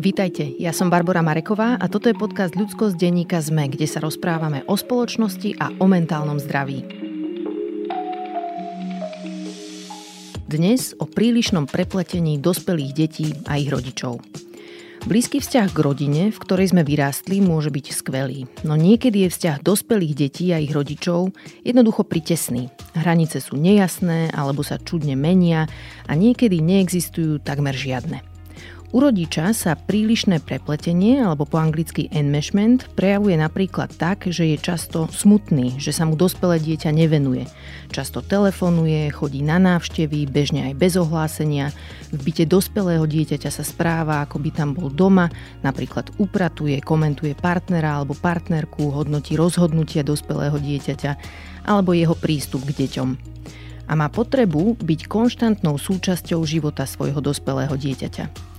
Vítajte, ja som Barbara Mareková a toto je podcast Ľudskosť denníka ZME, kde sa rozprávame o spoločnosti a o mentálnom zdraví. Dnes o prílišnom prepletení dospelých detí a ich rodičov. Blízky vzťah k rodine, v ktorej sme vyrástli, môže byť skvelý, no niekedy je vzťah dospelých detí a ich rodičov jednoducho pritesný. Hranice sú nejasné alebo sa čudne menia a niekedy neexistujú takmer žiadne. U rodiča sa prílišné prepletenie, alebo po anglicky enmeshment, prejavuje napríklad tak, že je často smutný, že sa mu dospelé dieťa nevenuje. Často telefonuje, chodí na návštevy, bežne aj bez ohlásenia. V byte dospelého dieťaťa sa správa, ako by tam bol doma, napríklad upratuje, komentuje partnera alebo partnerku, hodnotí rozhodnutia dospelého dieťaťa alebo jeho prístup k deťom a má potrebu byť konštantnou súčasťou života svojho dospelého dieťaťa.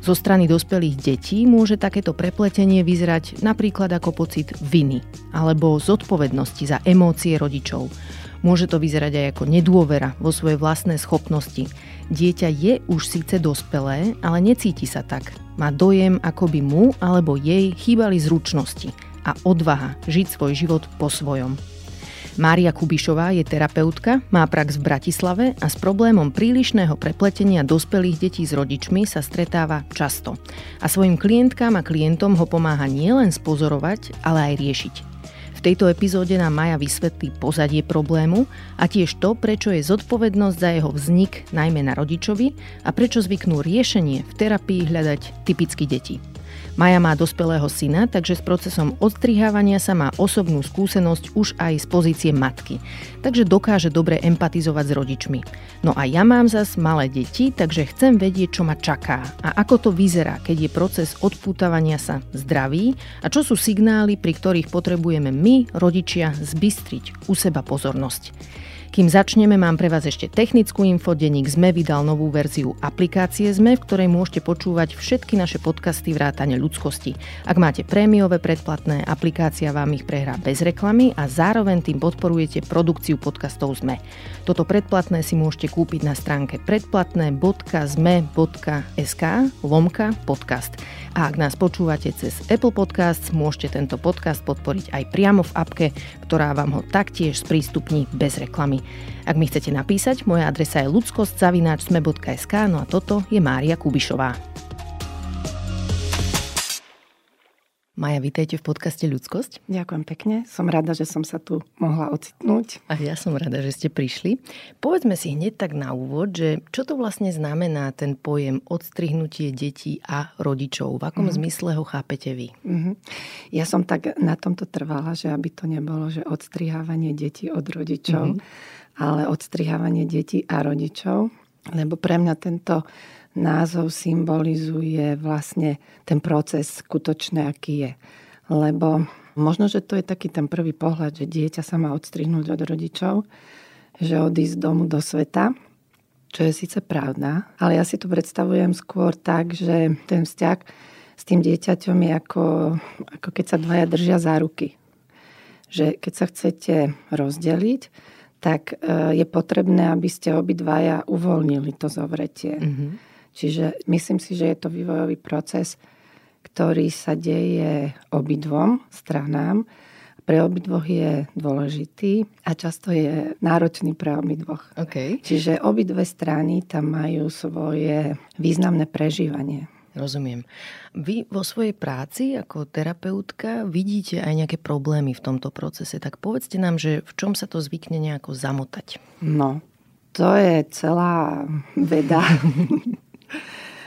Zo strany dospelých detí môže takéto prepletenie vyzerať napríklad ako pocit viny alebo zodpovednosti za emócie rodičov. Môže to vyzerať aj ako nedôvera vo svoje vlastné schopnosti. Dieťa je už síce dospelé, ale necíti sa tak. Má dojem, ako by mu alebo jej chýbali zručnosti a odvaha žiť svoj život po svojom. Mária Kubišová je terapeutka, má prax v Bratislave a s problémom prílišného prepletenia dospelých detí s rodičmi sa stretáva často. A svojim klientkám a klientom ho pomáha nielen spozorovať, ale aj riešiť. V tejto epizóde nám Maja vysvetlí pozadie problému a tiež to, prečo je zodpovednosť za jeho vznik najmä na rodičovi a prečo zvyknú riešenie v terapii hľadať typicky deti. Maja má dospelého syna, takže s procesom odstrihávania sa má osobnú skúsenosť už aj z pozície matky. Takže dokáže dobre empatizovať s rodičmi. No a ja mám zas malé deti, takže chcem vedieť, čo ma čaká a ako to vyzerá, keď je proces odpútavania sa zdravý a čo sú signály, pri ktorých potrebujeme my, rodičia, zbystriť u seba pozornosť. Kým začneme, mám pre vás ešte technickú info. Denník ZME vydal novú verziu aplikácie ZME, v ktorej môžete počúvať všetky naše podcasty vrátane ľudskosti. Ak máte prémiové predplatné, aplikácia vám ich prehrá bez reklamy a zároveň tým podporujete produkciu podcastov ZME. Toto predplatné si môžete kúpiť na stránke predplatné.zme.sk lomka podcast. A ak nás počúvate cez Apple Podcasts, môžete tento podcast podporiť aj priamo v apke, ktorá vám ho taktiež sprístupní bez reklamy. Ak mi chcete napísať, moja adresa je ludskosť.sme.sk, no a toto je Mária Kubišová. Maja, vítajte v podcaste Ľudskosť. Ďakujem pekne. Som rada, že som sa tu mohla ocitnúť. A ja som rada, že ste prišli. Povedzme si hneď tak na úvod, že čo to vlastne znamená ten pojem odstrihnutie detí a rodičov? V akom mm. zmysle ho chápete vy? Mm-hmm. Ja som tak na tomto trvala, že aby to nebolo, že odstrihávanie detí od rodičov, mm-hmm. ale odstrihávanie detí a rodičov. Lebo pre mňa tento názov symbolizuje vlastne ten proces skutočný, aký je. Lebo možno, že to je taký ten prvý pohľad, že dieťa sa má odstrihnúť od rodičov, že odísť domu do sveta, čo je síce pravda, ale ja si to predstavujem skôr tak, že ten vzťah s tým dieťaťom je ako, ako keď sa dvaja držia za ruky. Že keď sa chcete rozdeliť, tak e, je potrebné, aby ste obidvaja uvoľnili to zovretie. Mm-hmm. Čiže myslím si, že je to vývojový proces, ktorý sa deje obidvom stranám. Pre obidvoch je dôležitý a často je náročný pre obidvoch. Okay. Čiže obidve strany tam majú svoje významné prežívanie. Rozumiem. Vy vo svojej práci ako terapeutka vidíte aj nejaké problémy v tomto procese. Tak povedzte nám, že v čom sa to zvykne nejako zamotať? No, to je celá veda.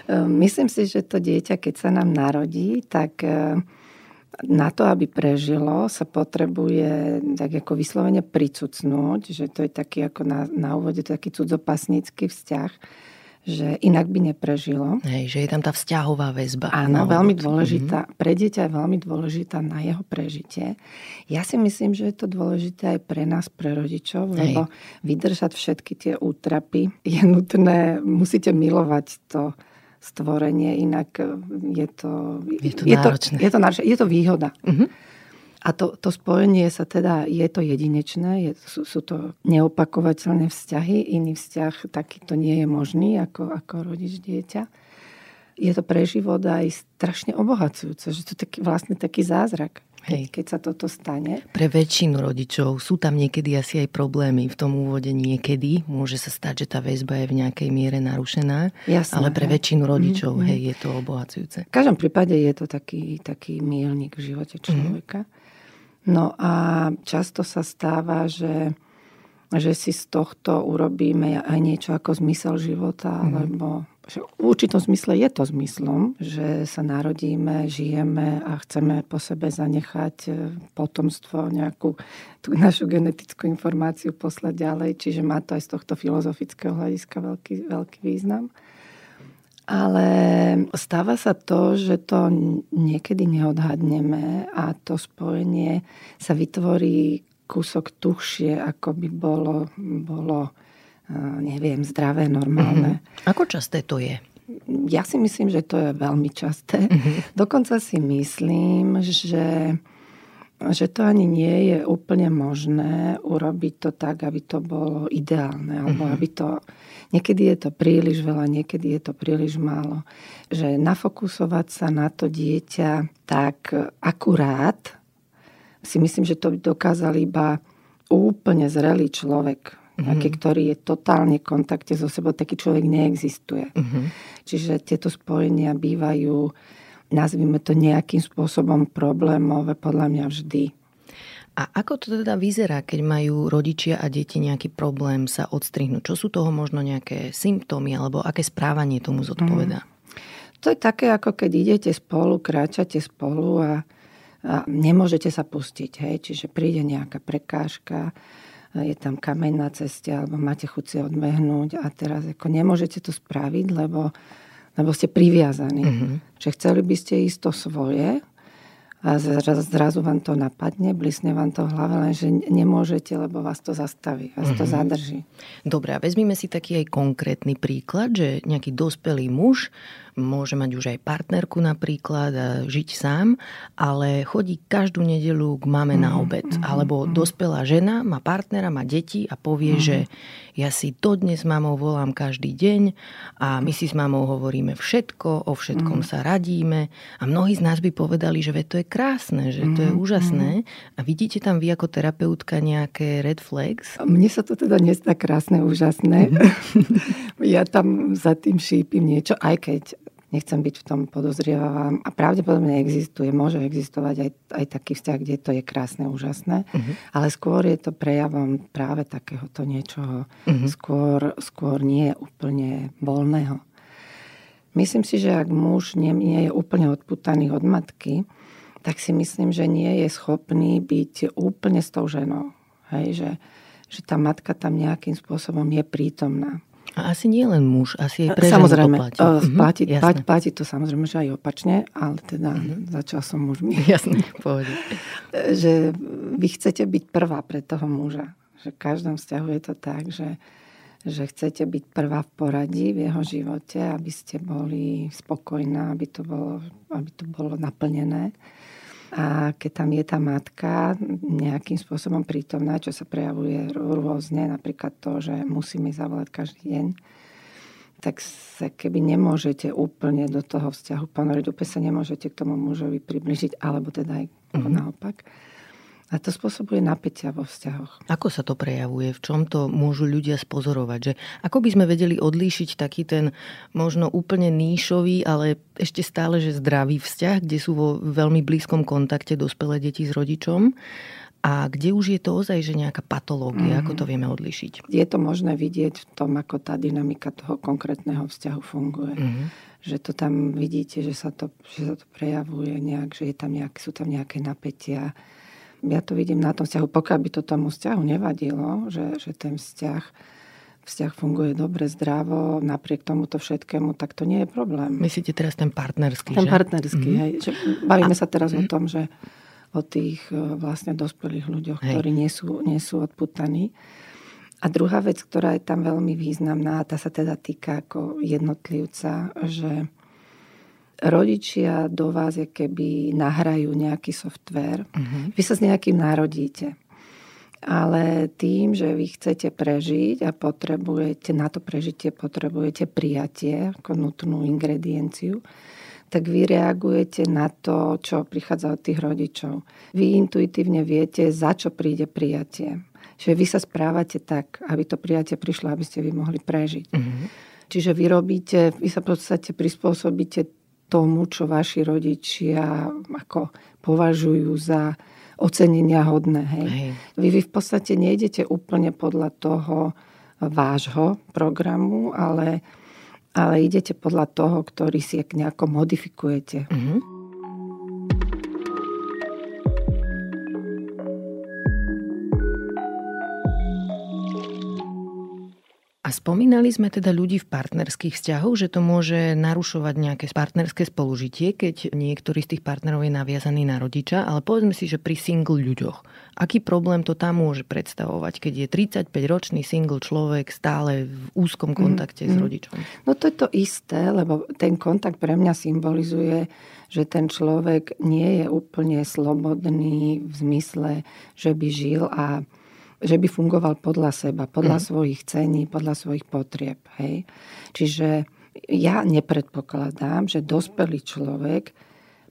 Ehm, myslím si, že to dieťa, keď sa nám narodí, tak ehm, na to, aby prežilo, sa potrebuje tak ako vyslovene pricucnúť, že to je taký ako na, na úvode taký cudzopasnícky vzťah, že inak by neprežilo. Hej, že je tam tá vzťahová väzba. Áno, no, veľmi dôležitá. Mm-hmm. Pre dieťa je veľmi dôležitá na jeho prežitie. Ja si myslím, že je to dôležité aj pre nás, pre rodičov, Hej. lebo vydržať všetky tie útrapy je nutné, musíte milovať to stvorenie, inak je to... Je to náročné. Je to, je to, náročné, je to výhoda. Mm-hmm. A to, to spojenie sa teda, je to jedinečné, je, sú, sú to neopakovateľné vzťahy, iný vzťah takýto nie je možný ako, ako rodič dieťa. je to pre život aj strašne obohacujúce, že to je taký, vlastne taký zázrak. Hej. keď sa toto stane. Pre väčšinu rodičov sú tam niekedy asi aj problémy v tom úvode niekedy. Môže sa stať, že tá väzba je v nejakej miere narušená, Jasné, ale pre hej. väčšinu rodičov mm-hmm. hej, je to obohacujúce. V každom prípade je to taký, taký mílnik v živote mhm. človeka. Mm-hmm. No a často sa stáva, že že si z tohto urobíme aj niečo ako zmysel života, mm. lebo že v určitom zmysle je to zmyslom, že sa narodíme, žijeme a chceme po sebe zanechať e, potomstvo, nejakú tú našu genetickú informáciu poslať ďalej, čiže má to aj z tohto filozofického hľadiska veľký, veľký význam. Ale stáva sa to, že to niekedy neodhadneme a to spojenie sa vytvorí kúsok tuchšie, ako by bolo, bolo neviem, zdravé, normálne. Mm-hmm. Ako časté to je? Ja si myslím, že to je veľmi časté. Mm-hmm. Dokonca si myslím, že, že to ani nie je úplne možné urobiť to tak, aby to bolo ideálne. Alebo mm-hmm. aby to... Niekedy je to príliš veľa, niekedy je to príliš málo. Že nafokusovať sa na to dieťa tak akurát, si myslím, že to by dokázal iba úplne zrelý človek nejaký, mm-hmm. ktorý je totálne v kontakte so sebou, taký človek neexistuje. Mm-hmm. Čiže tieto spojenia bývajú, nazvime to nejakým spôsobom problémové, podľa mňa vždy. A ako to teda vyzerá, keď majú rodičia a deti nejaký problém sa odstrihnúť? Čo sú toho možno nejaké symptómy alebo aké správanie tomu zodpovedá? Mm. To je také, ako keď idete spolu, kráčate spolu a, a nemôžete sa pustiť. Hej? Čiže príde nejaká prekážka, je tam kameň na ceste alebo máte chuť si odmehnúť a teraz ako nemôžete to spraviť, lebo, lebo ste priviazaní. Mm-hmm. Že chceli by ste ísť to svoje a zrazu vám to napadne, blisne vám to v hlave, lenže nemôžete, lebo vás to zastaví, vás mm-hmm. to mhm. zadrží. Dobre, a vezmime si taký aj konkrétny príklad, že nejaký dospelý muž môže mať už aj partnerku napríklad a žiť sám, ale chodí každú nedelu k mame na mhm, obed. Mm-hmm. Alebo mhm. dospelá žena má partnera, má deti a povie, že ja si dodnes s mamou volám každý deň a my si s mamou hovoríme všetko, o všetkom sa radíme a mnohí z nás by povedali, že to je krásne, že to je úžasné. A vidíte tam vy ako terapeutka nejaké red flags? Mne sa to teda nestá krásne, úžasné. Ja tam za tým šípim niečo, aj keď nechcem byť v tom podozrievavá a pravdepodobne existuje, môže existovať aj, aj taký vzťah, kde to je krásne, úžasné, uh-huh. ale skôr je to prejavom práve takéhoto niečoho, uh-huh. skôr, skôr nie úplne voľného. Myslím si, že ak muž nie, nie je úplne odputaný od matky, tak si myslím, že nie je schopný byť úplne s tou ženou. Hej, že, že tá matka tam nejakým spôsobom je prítomná. A asi nie len muž, asi aj pre samozrejme, to platí. Uh, platí, uh-huh, to samozrejme, že aj opačne, ale teda uh-huh. začal som mužmi. Jasne, pohode. že vy chcete byť prvá pre toho muža. Že v každom vzťahu je to tak, že, že chcete byť prvá v poradí v jeho živote, aby ste boli spokojná, aby to bolo, aby to bolo naplnené. A keď tam je tá matka nejakým spôsobom prítomná, čo sa prejavuje rôzne, napríklad to, že musíme zavolať každý deň, tak sa keby nemôžete úplne do toho vzťahu ponoriť, úplne sa nemôžete k tomu mužovi približiť, alebo teda aj mm-hmm. naopak a to spôsobuje napätia vo vzťahoch. Ako sa to prejavuje? V čom to môžu ľudia spozorovať? Že ako by sme vedeli odlíšiť taký ten možno úplne níšový, ale ešte stále že zdravý vzťah, kde sú vo veľmi blízkom kontakte dospelé deti s rodičom a kde už je to ozaj, že nejaká patológia, mm. ako to vieme odlišiť? Je to možné vidieť v tom, ako tá dynamika toho konkrétneho vzťahu funguje. Mm. Že to tam vidíte, že sa to, že sa to prejavuje nejak, že je tam nejak, sú tam nejaké napätia, ja to vidím na tom vzťahu, pokiaľ by to tomu vzťahu nevadilo, že, že ten vzťah, vzťah funguje dobre, zdravo, napriek tomuto všetkému, tak to nie je problém. Myslíte teraz ten partnerský, Ten že? partnerský, mm-hmm. hej. Že bavíme A... sa teraz mm-hmm. o tom, že o tých e, vlastne dospelých ľuďoch, hej. ktorí nie sú, nie sú odputaní. A druhá vec, ktorá je tam veľmi významná, tá sa teda týka ako jednotlivca, že rodičia do vás je keby nahrajú nejaký software. Uh-huh. Vy sa s nejakým narodíte. ale tým, že vy chcete prežiť a potrebujete, na to prežitie potrebujete prijatie ako nutnú ingredienciu, tak vy reagujete na to, čo prichádza od tých rodičov. Vy intuitívne viete, za čo príde prijatie. Čiže vy sa správate tak, aby to prijatie prišlo, aby ste vy mohli prežiť. Mm-hmm. Čiže vy robíte, vy sa v podstate prispôsobíte tomu, čo vaši rodičia ako považujú za ocenenia hodné. Hej. Hej. Vy, vy v podstate nejdete úplne podľa toho vášho programu, ale, ale idete podľa toho, ktorý si nejako modifikujete. Mm-hmm. Spomínali sme teda ľudí v partnerských vzťahoch, že to môže narušovať nejaké partnerské spolužitie, keď niektorý z tých partnerov je naviazaný na rodiča, ale povedzme si, že pri single ľuďoch, aký problém to tam môže predstavovať, keď je 35-ročný single človek stále v úzkom mhm, kontakte mm, s mhm. rodičom? No to je to isté, lebo ten kontakt pre mňa symbolizuje, že ten človek nie je úplne slobodný v zmysle, že by žil a že by fungoval podľa seba, podľa mm. svojich cení, podľa svojich potrieb. Hej? Čiže ja nepredpokladám, že dospelý človek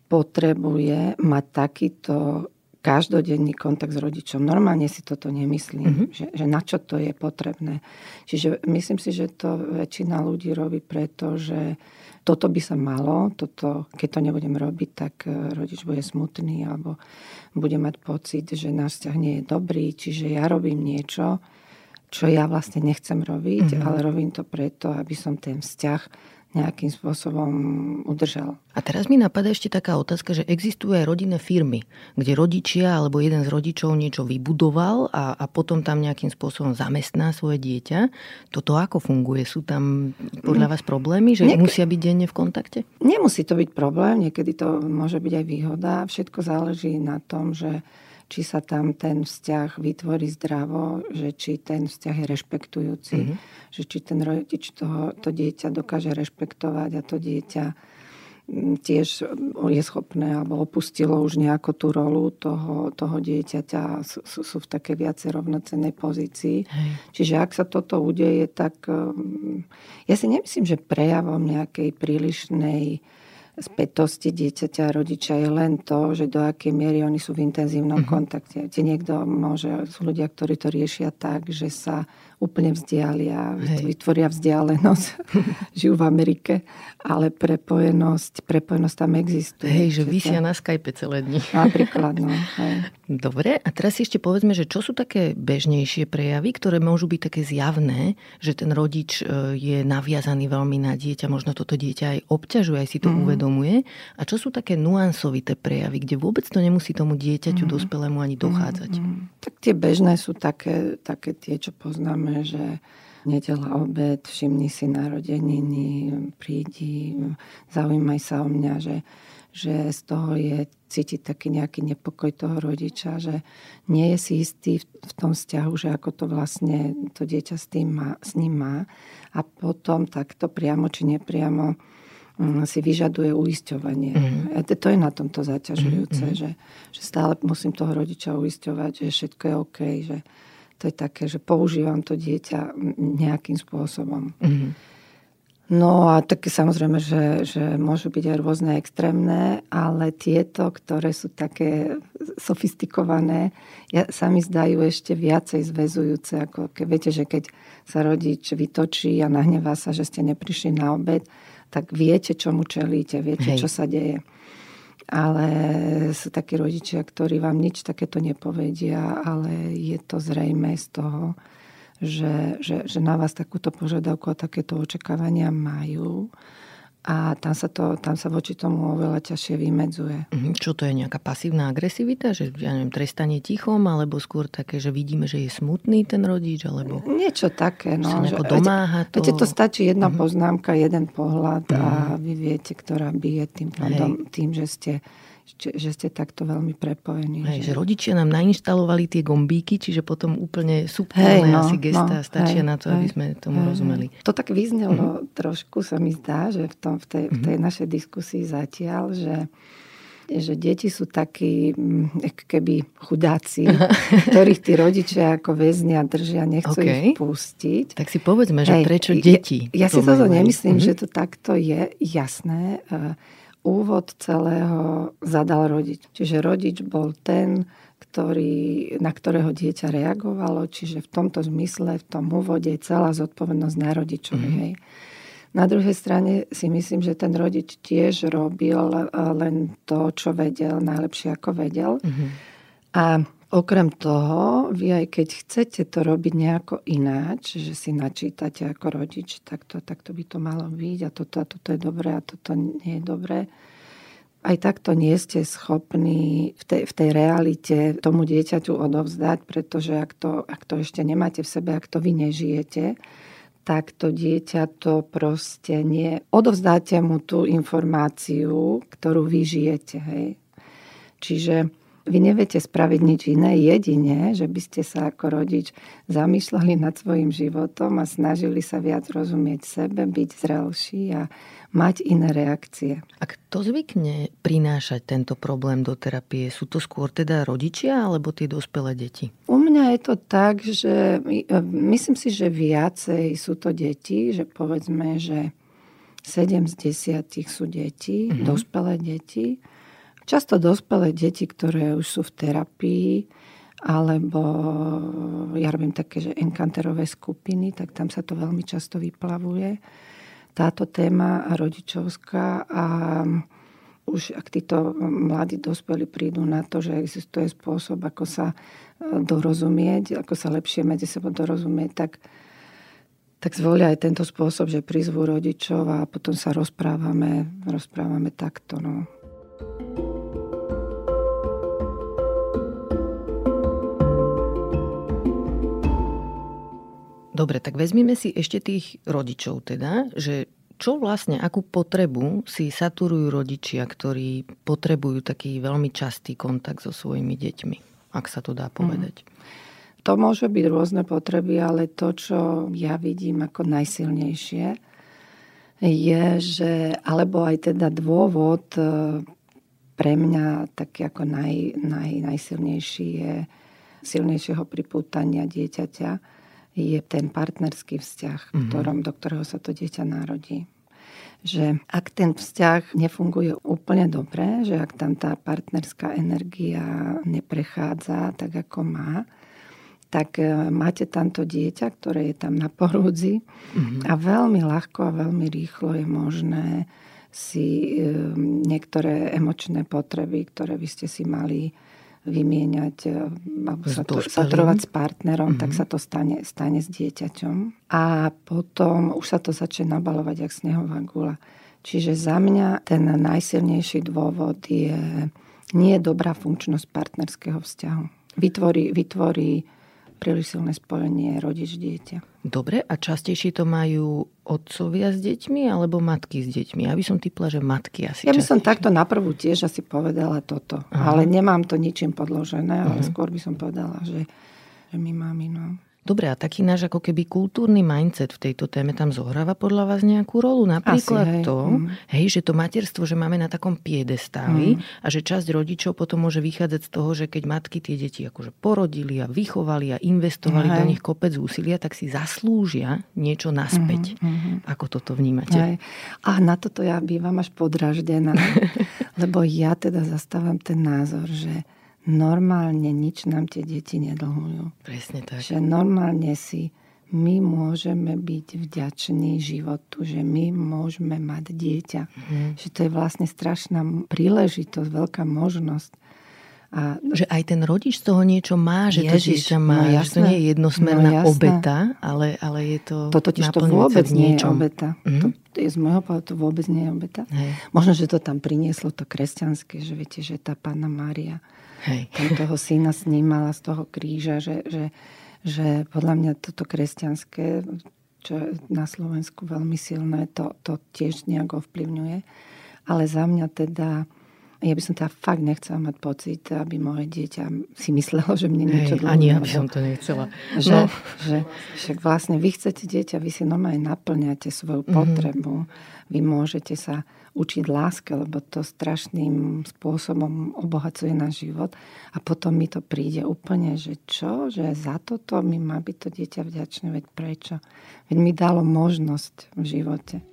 potrebuje mať takýto každodenný kontakt s rodičom. Normálne si toto nemyslím, mm-hmm. že, že na čo to je potrebné. Čiže myslím si, že to väčšina ľudí robí preto, že toto by sa malo, toto, keď to nebudem robiť, tak e, rodič bude smutný alebo bude mať pocit, že náš vzťah nie je dobrý. Čiže ja robím niečo, čo ja vlastne nechcem robiť, mm-hmm. ale robím to preto, aby som ten vzťah nejakým spôsobom udržal. A teraz mi napadá ešte taká otázka, že existujú aj rodinné firmy, kde rodičia alebo jeden z rodičov niečo vybudoval a, a potom tam nejakým spôsobom zamestná svoje dieťa. Toto ako funguje? Sú tam podľa vás problémy, že Niek- musia byť denne v kontakte? Nemusí to byť problém, niekedy to môže byť aj výhoda. Všetko záleží na tom, že či sa tam ten vzťah vytvorí zdravo, že či ten vzťah je rešpektujúci, mm-hmm. že či ten rodič toho, to dieťa dokáže rešpektovať a to dieťa mm, tiež je schopné alebo opustilo už nejakú tú rolu toho, toho dieťaťa, sú, sú v takej viacej rovnocennej pozícii. Hej. Čiže ak sa toto udeje, tak mm, ja si nemyslím, že prejavom nejakej prílišnej spätosti dieťaťa a rodiča je len to, že do akej miery oni sú v intenzívnom uh-huh. kontakte. Tie niekto môže, sú ľudia, ktorí to riešia tak, že sa úplne vzdialia, Hej. vytvoria vzdialenosť, žijú v Amerike, ale prepojenosť, prepojenosť tam existuje. Hej, že vysia na Skype celé dni. Napríklad, no. Hej. Dobre, a teraz si ešte povedzme, že čo sú také bežnejšie prejavy, ktoré môžu byť také zjavné, že ten rodič e, je naviazaný veľmi na dieťa, možno toto dieťa aj obťažuje, aj si to mm. uvedomuje. A čo sú také nuansovité prejavy, kde vôbec to nemusí tomu dieťaťu mm. dospelému ani dochádzať? Mm. Tak tie bežné sú také, také tie, čo poznáme samozrejme, že nedela obed, všimni si narodeniny, prídi, zaujímaj sa o mňa, že, že z toho je cítiť taký nejaký nepokoj toho rodiča, že nie je si istý v, tom vzťahu, že ako to vlastne to dieťa s, tým má, s ním má. A potom takto priamo či nepriamo mm, si vyžaduje uisťovanie. Mm-hmm. To je na tomto zaťažujúce, mm-hmm. že, že stále musím toho rodiča uisťovať, že všetko je OK, že, to je také, že používam to dieťa nejakým spôsobom. Mm-hmm. No a také samozrejme, že, že môžu byť aj rôzne extrémne, ale tieto, ktoré sú také sofistikované, ja, sa mi zdajú ešte viacej zväzujúce. Ako keď viete, že keď sa rodič vytočí a nahnevá sa, že ste neprišli na obed, tak viete, čomu čelíte, viete, Hej. čo sa deje ale sú takí rodičia, ktorí vám nič takéto nepovedia, ale je to zrejme z toho, že, že, že na vás takúto požiadavku a takéto očakávania majú a tam sa, to, tam sa voči tomu oveľa ťažšie vymedzuje. Mhm. Čo to je nejaká pasívna agresivita? Že ja neviem, trestanie tichom? Alebo skôr také, že vidíme, že je smutný ten rodič? Alebo... Niečo také. No, že, domáha to... Viete, to stačí jedna uh-huh. poznámka, jeden pohľad uh-huh. a mhm. vy viete, ktorá bije tým, pádom, tým že ste že ste takto veľmi prepojení. Hej, že... že rodičia nám nainštalovali tie gombíky, čiže potom úplne subtilné no, asi gestá no, stačia hej, na to, hej, aby sme tomu hej, rozumeli. To tak vyznelo uh-huh. trošku, sa mi zdá, že v, tom, v, tej, v tej mhm. našej diskusii zatiaľ, že že deti sú takí mm, keby chudáci, ktorých tí rodičia ako väznia držia, nechcú okay. ich pustiť. Tak si povedzme, že Hej, prečo deti? Ja, ja si toto nemyslím, mm-hmm. že to takto je jasné. Uh, úvod celého zadal rodič. Čiže rodič bol ten, ktorý, na ktorého dieťa reagovalo, čiže v tomto zmysle, v tom úvode je celá zodpovednosť na rodičovi. Mm. Hej. Na druhej strane si myslím, že ten rodič tiež robil len to, čo vedel, najlepšie ako vedel. Mm-hmm. A okrem toho, vy aj keď chcete to robiť nejako ináč, že si načítate ako rodič, tak to, tak to by to malo byť a toto a toto je dobré a toto nie je dobré aj takto nie ste schopní v tej, v tej realite tomu dieťaťu odovzdať, pretože ak to, ak to ešte nemáte v sebe, ak to vy nežijete, tak to dieťa to proste nie... Odovzdáte mu tú informáciu, ktorú vy žijete. Hej. Čiže vy neviete spraviť nič iné, jedine, že by ste sa ako rodič zamýšľali nad svojim životom a snažili sa viac rozumieť sebe, byť zrelší a mať iné reakcie. A kto zvykne prinášať tento problém do terapie? Sú to skôr teda rodičia alebo tie dospelé deti? U mňa je to tak, že e, myslím si, že viacej sú to deti, že povedzme, že 7 z 10 sú deti, mm-hmm. dospelé deti Často dospelé deti, ktoré už sú v terapii, alebo ja robím také, že enkanterové skupiny, tak tam sa to veľmi často vyplavuje. Táto téma rodičovská a už ak títo mladí dospelí prídu na to, že existuje spôsob, ako sa e, dorozumieť, ako sa lepšie medzi sebou dorozumieť, tak, tak zvolia aj tento spôsob, že prizvú rodičov a potom sa rozprávame, rozprávame takto. No. Dobre, tak vezmeme si ešte tých rodičov teda, že čo vlastne, akú potrebu si saturujú rodičia, ktorí potrebujú taký veľmi častý kontakt so svojimi deťmi, ak sa to dá mhm. povedať? Mm. To môže byť rôzne potreby, ale to, čo ja vidím ako najsilnejšie, je, že, alebo aj teda dôvod e, pre mňa taký ako naj, naj, najsilnejší je silnejšieho pripútania dieťaťa, je ten partnerský vzťah, mm-hmm. ktorom, do ktorého sa to dieťa narodí. Že ak ten vzťah nefunguje úplne dobre, že ak tam tá partnerská energia neprechádza tak, ako má, tak e, máte tamto dieťa, ktoré je tam na porúdzi mm-hmm. a veľmi ľahko a veľmi rýchlo je možné si e, niektoré emočné potreby, ktoré by ste si mali vymieňať e, alebo sa to, saturovať s partnerom, mm-hmm. tak mhm. sa to stane, stane s dieťaťom. A potom už sa to začne nabalovať jak snehová gula. Čiže za mňa ten najsilnejší dôvod je nie dobrá funkčnosť partnerského vzťahu. Vytvorí, vytvorí príliš silné spojenie rodič-dieťa. Dobre, a častejšie to majú otcovia s deťmi alebo matky s deťmi? Ja by som typla, že matky asi Ja by častejšie. som takto naprvú tiež asi povedala toto. Aha. Ale nemám to ničím podložené, ale uh-huh. skôr by som povedala, že, že my mami, no. Dobre, a taký náš ako keby kultúrny mindset v tejto téme tam zohráva podľa vás nejakú rolu? Napríklad Asi, hej. to, mm. hej, že to materstvo, že máme na takom piedestáli mm. a že časť rodičov potom môže vychádzať z toho, že keď matky tie deti akože porodili a vychovali a investovali hej. do nich kopec úsilia, tak si zaslúžia niečo naspäť. Mm. Ako toto vnímate? Hej. A na toto ja bývam až podraždená, lebo ja teda zastávam ten názor, že normálne nič nám tie deti nedlhujú. Presne tak. Že normálne si my môžeme byť vďační životu, že my môžeme mať dieťa. Mm. Že to je vlastne strašná príležitosť, veľká možnosť. A že aj ten rodič z toho niečo má, že Ježiš, to dieťa má, no že to nie je jednosmerná no obeta, ale, ale je to To totiž to vôbec nie je obeta. Mm-hmm. To, to je z môjho pohľadu to vôbec nie je obeta. Hej. Možno, že to tam prinieslo to kresťanské, že viete, že tá pána Mária Hej. Tam toho syna snímala z toho kríža, že, že, že podľa mňa toto kresťanské, čo je na Slovensku veľmi silné, to, to tiež nejak ovplyvňuje. Ale za mňa teda ja by som teda fakt nechcela mať pocit, aby moje dieťa si myslelo, že mne niečo dlho. Ani ja by som to nechcela. Že, no. že, však vlastne vy chcete dieťa, vy si normálne naplňate svoju mm-hmm. potrebu. Vy môžete sa učiť láske, lebo to strašným spôsobom obohacuje náš život. A potom mi to príde úplne, že čo? Že za toto mi má byť to dieťa vďačné, veď prečo? Veď mi dalo možnosť v živote.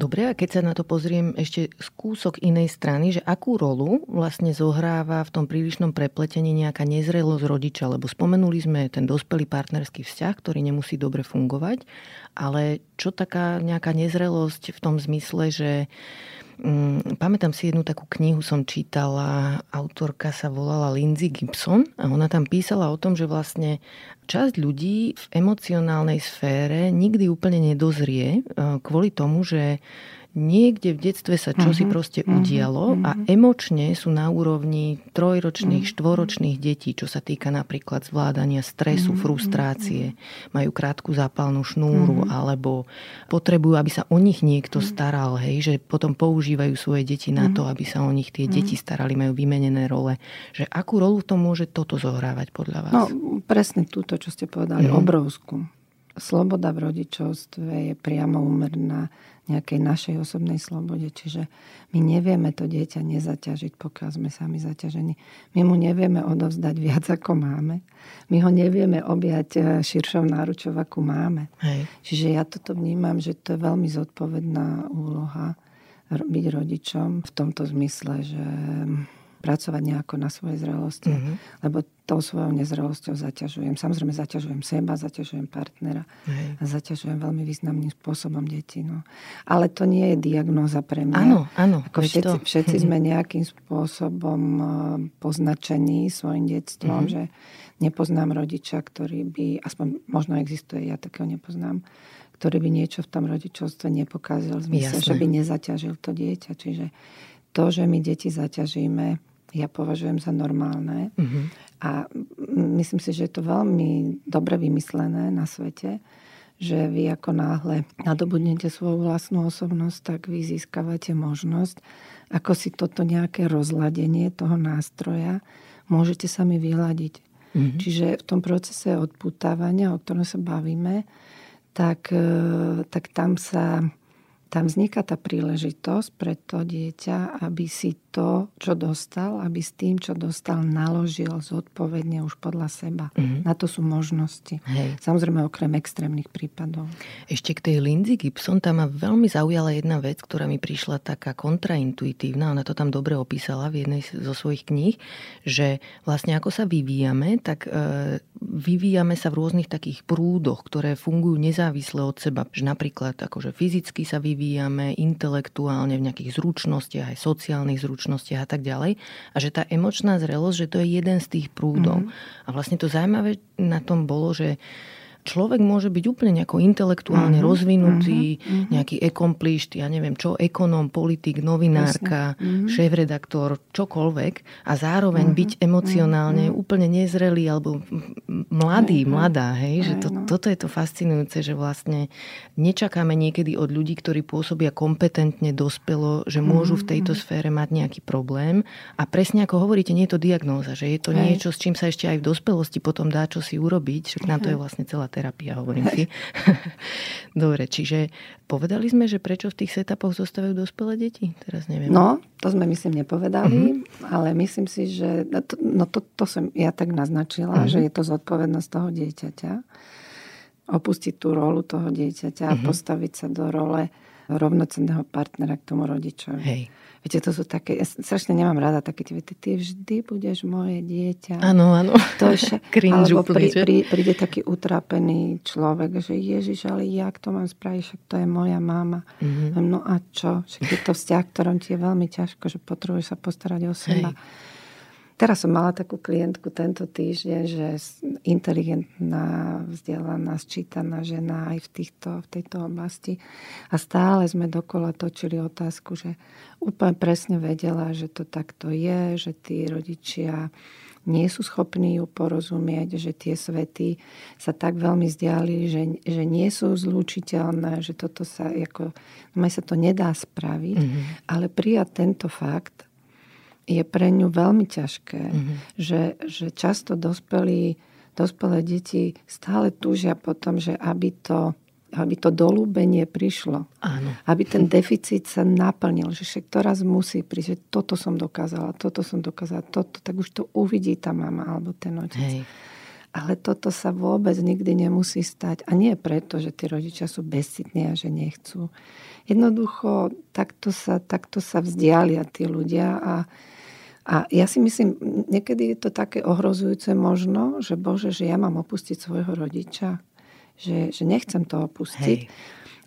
Dobre, a keď sa na to pozriem ešte z kúsok inej strany, že akú rolu vlastne zohráva v tom prílišnom prepletení nejaká nezrelosť rodiča, lebo spomenuli sme ten dospelý partnerský vzťah, ktorý nemusí dobre fungovať, ale čo taká nejaká nezrelosť v tom zmysle, že Mm, pamätám si jednu takú knihu, som čítala, autorka sa volala Lindsay Gibson a ona tam písala o tom, že vlastne časť ľudí v emocionálnej sfére nikdy úplne nedozrie e, kvôli tomu, že niekde v detstve sa čosi uh-huh, proste uh-huh, udialo uh-huh. a emočne sú na úrovni trojročných, uh-huh. štvoročných detí, čo sa týka napríklad zvládania stresu, uh-huh, frustrácie, majú krátku zápalnú šnúru uh-huh. alebo potrebujú, aby sa o nich niekto uh-huh. staral, hej, že potom používajú svoje deti na to, aby sa o nich tie uh-huh. deti starali, majú vymenené role. Že akú rolu v tom môže toto zohrávať podľa vás? No, presne túto, čo ste povedali, uh-huh. obrovskú. Sloboda v rodičovstve je priamo úmerná nejakej našej osobnej slobode. Čiže my nevieme to dieťa nezaťažiť, pokiaľ sme sami zaťažení. My mu nevieme odovzdať viac, ako máme. My ho nevieme objať e, širšou náručou, ako máme. Hej. Čiže ja toto vnímam, že to je veľmi zodpovedná úloha byť rodičom v tomto zmysle, že pracovať nejako na svojej zrelosti. Mm-hmm. Lebo tou svojou nezrelosťou zaťažujem. Samozrejme zaťažujem seba, zaťažujem partnera mm-hmm. a zaťažujem veľmi významným spôsobom deti. No. Ale to nie je diagnóza pre mňa. Áno, áno. Ako všetci, to. všetci sme nejakým spôsobom eh, poznačení svojim detstvom, mm-hmm. že nepoznám rodiča, ktorý by, aspoň možno existuje, ja takého nepoznám, ktorý by niečo v tom rodičovstve nepokázal, v zmysle, že by nezaťažil to dieťa. Čiže to, že my deti zaťažíme, ja považujem za normálne. Mm-hmm. A myslím si, že je to veľmi dobre vymyslené na svete, že vy ako náhle nadobudnete svoju vlastnú osobnosť, tak vy získavate možnosť, ako si toto nejaké rozladenie toho nástroja môžete sami vyľadiť. Mm-hmm. Čiže v tom procese odputávania, o ktorom sa bavíme, tak, e, tak tam sa tam vzniká tá príležitosť pre to dieťa, aby si to, čo dostal, aby s tým, čo dostal, naložil zodpovedne už podľa seba. Mm-hmm. Na to sú možnosti. Hej. Samozrejme okrem extrémnych prípadov. Ešte k tej Lindsay Gibson, tam ma veľmi zaujala jedna vec, ktorá mi prišla taká kontraintuitívna. Ona to tam dobre opísala v jednej zo svojich kníh, že vlastne ako sa vyvíjame, tak e, vyvíjame sa v rôznych takých prúdoch, ktoré fungujú nezávisle od seba. Že napríklad akože fyzicky sa vyvíjame vyvíjame intelektuálne v nejakých zručnostiach, aj sociálnych zručnostiach a tak ďalej. A že tá emočná zrelosť, že to je jeden z tých prúdov. Mm-hmm. A vlastne to zaujímavé na tom bolo, že človek môže byť úplne nejako intelektuálne uh-huh, rozvinutý, uh-huh, nejaký accomplished, ja neviem čo, ekonóm, politik, novinárka, uh-huh. šéf-redaktor, čokoľvek. A zároveň uh-huh, byť emocionálne uh-huh. úplne nezrelý alebo mladý, uh-huh. mladá, hej, že to, no. toto je to fascinujúce, že vlastne nečakáme niekedy od ľudí, ktorí pôsobia kompetentne, dospelo, že môžu v tejto sfére mať nejaký problém. A presne ako hovoríte, nie je to diagnóza, že je to hej. niečo, s čím sa ešte aj v dospelosti potom dá čo si urobiť, však na to je vlastne celá terapia, hovorím si. Dobre, čiže povedali sme, že prečo v tých setupoch zostávajú dospelé deti? Teraz neviem. No, to sme myslím nepovedali, uh-huh. ale myslím si, že no to, to, to som ja tak naznačila, uh-huh. že je to zodpovednosť toho dieťaťa. Opustiť tú rolu toho dieťaťa uh-huh. a postaviť sa do role rovnocenného partnera k tomu rodičovi. Hej. Viete, to sú také, ja strašne nemám rada také tie vety, ty vždy budeš moje dieťa. Áno, áno. To je alebo pri, pri, príde taký utrápený človek, že Ježiš, ale jak to mám spraviť, však to je moja mama. Mm-hmm. No a čo? Však je to vzťah, ktorom ti je veľmi ťažko, že potrebuješ sa postarať o seba. Hej. Teraz som mala takú klientku tento týždeň, že inteligentná, vzdelaná, sčítaná žena aj v, týchto, v tejto oblasti. A stále sme dokola točili otázku, že úplne presne vedela, že to takto je, že tí rodičia nie sú schopní ju porozumieť, že tie svety sa tak veľmi vzdialili, že, že nie sú zlúčiteľné, že toto sa, ako, no sa to nedá spraviť, mm-hmm. ale prijať tento fakt je pre ňu veľmi ťažké, mm-hmm. že, že často dospelí, dospelé deti stále túžia potom, že aby to aby to dolúbenie prišlo. Áno. Aby ten deficit sa naplnil, že však to raz musí prísť, že toto som dokázala, toto som dokázala, toto, tak už to uvidí tá mama alebo ten otec. Hej. Ale toto sa vôbec nikdy nemusí stať. A nie preto, že tí rodičia sú bezcitní a že nechcú. Jednoducho takto sa, takto sa vzdialia tí ľudia a, a ja si myslím, niekedy je to také ohrozujúce možno, že Bože, že ja mám opustiť svojho rodiča že, že nechcem to opustiť. Hej.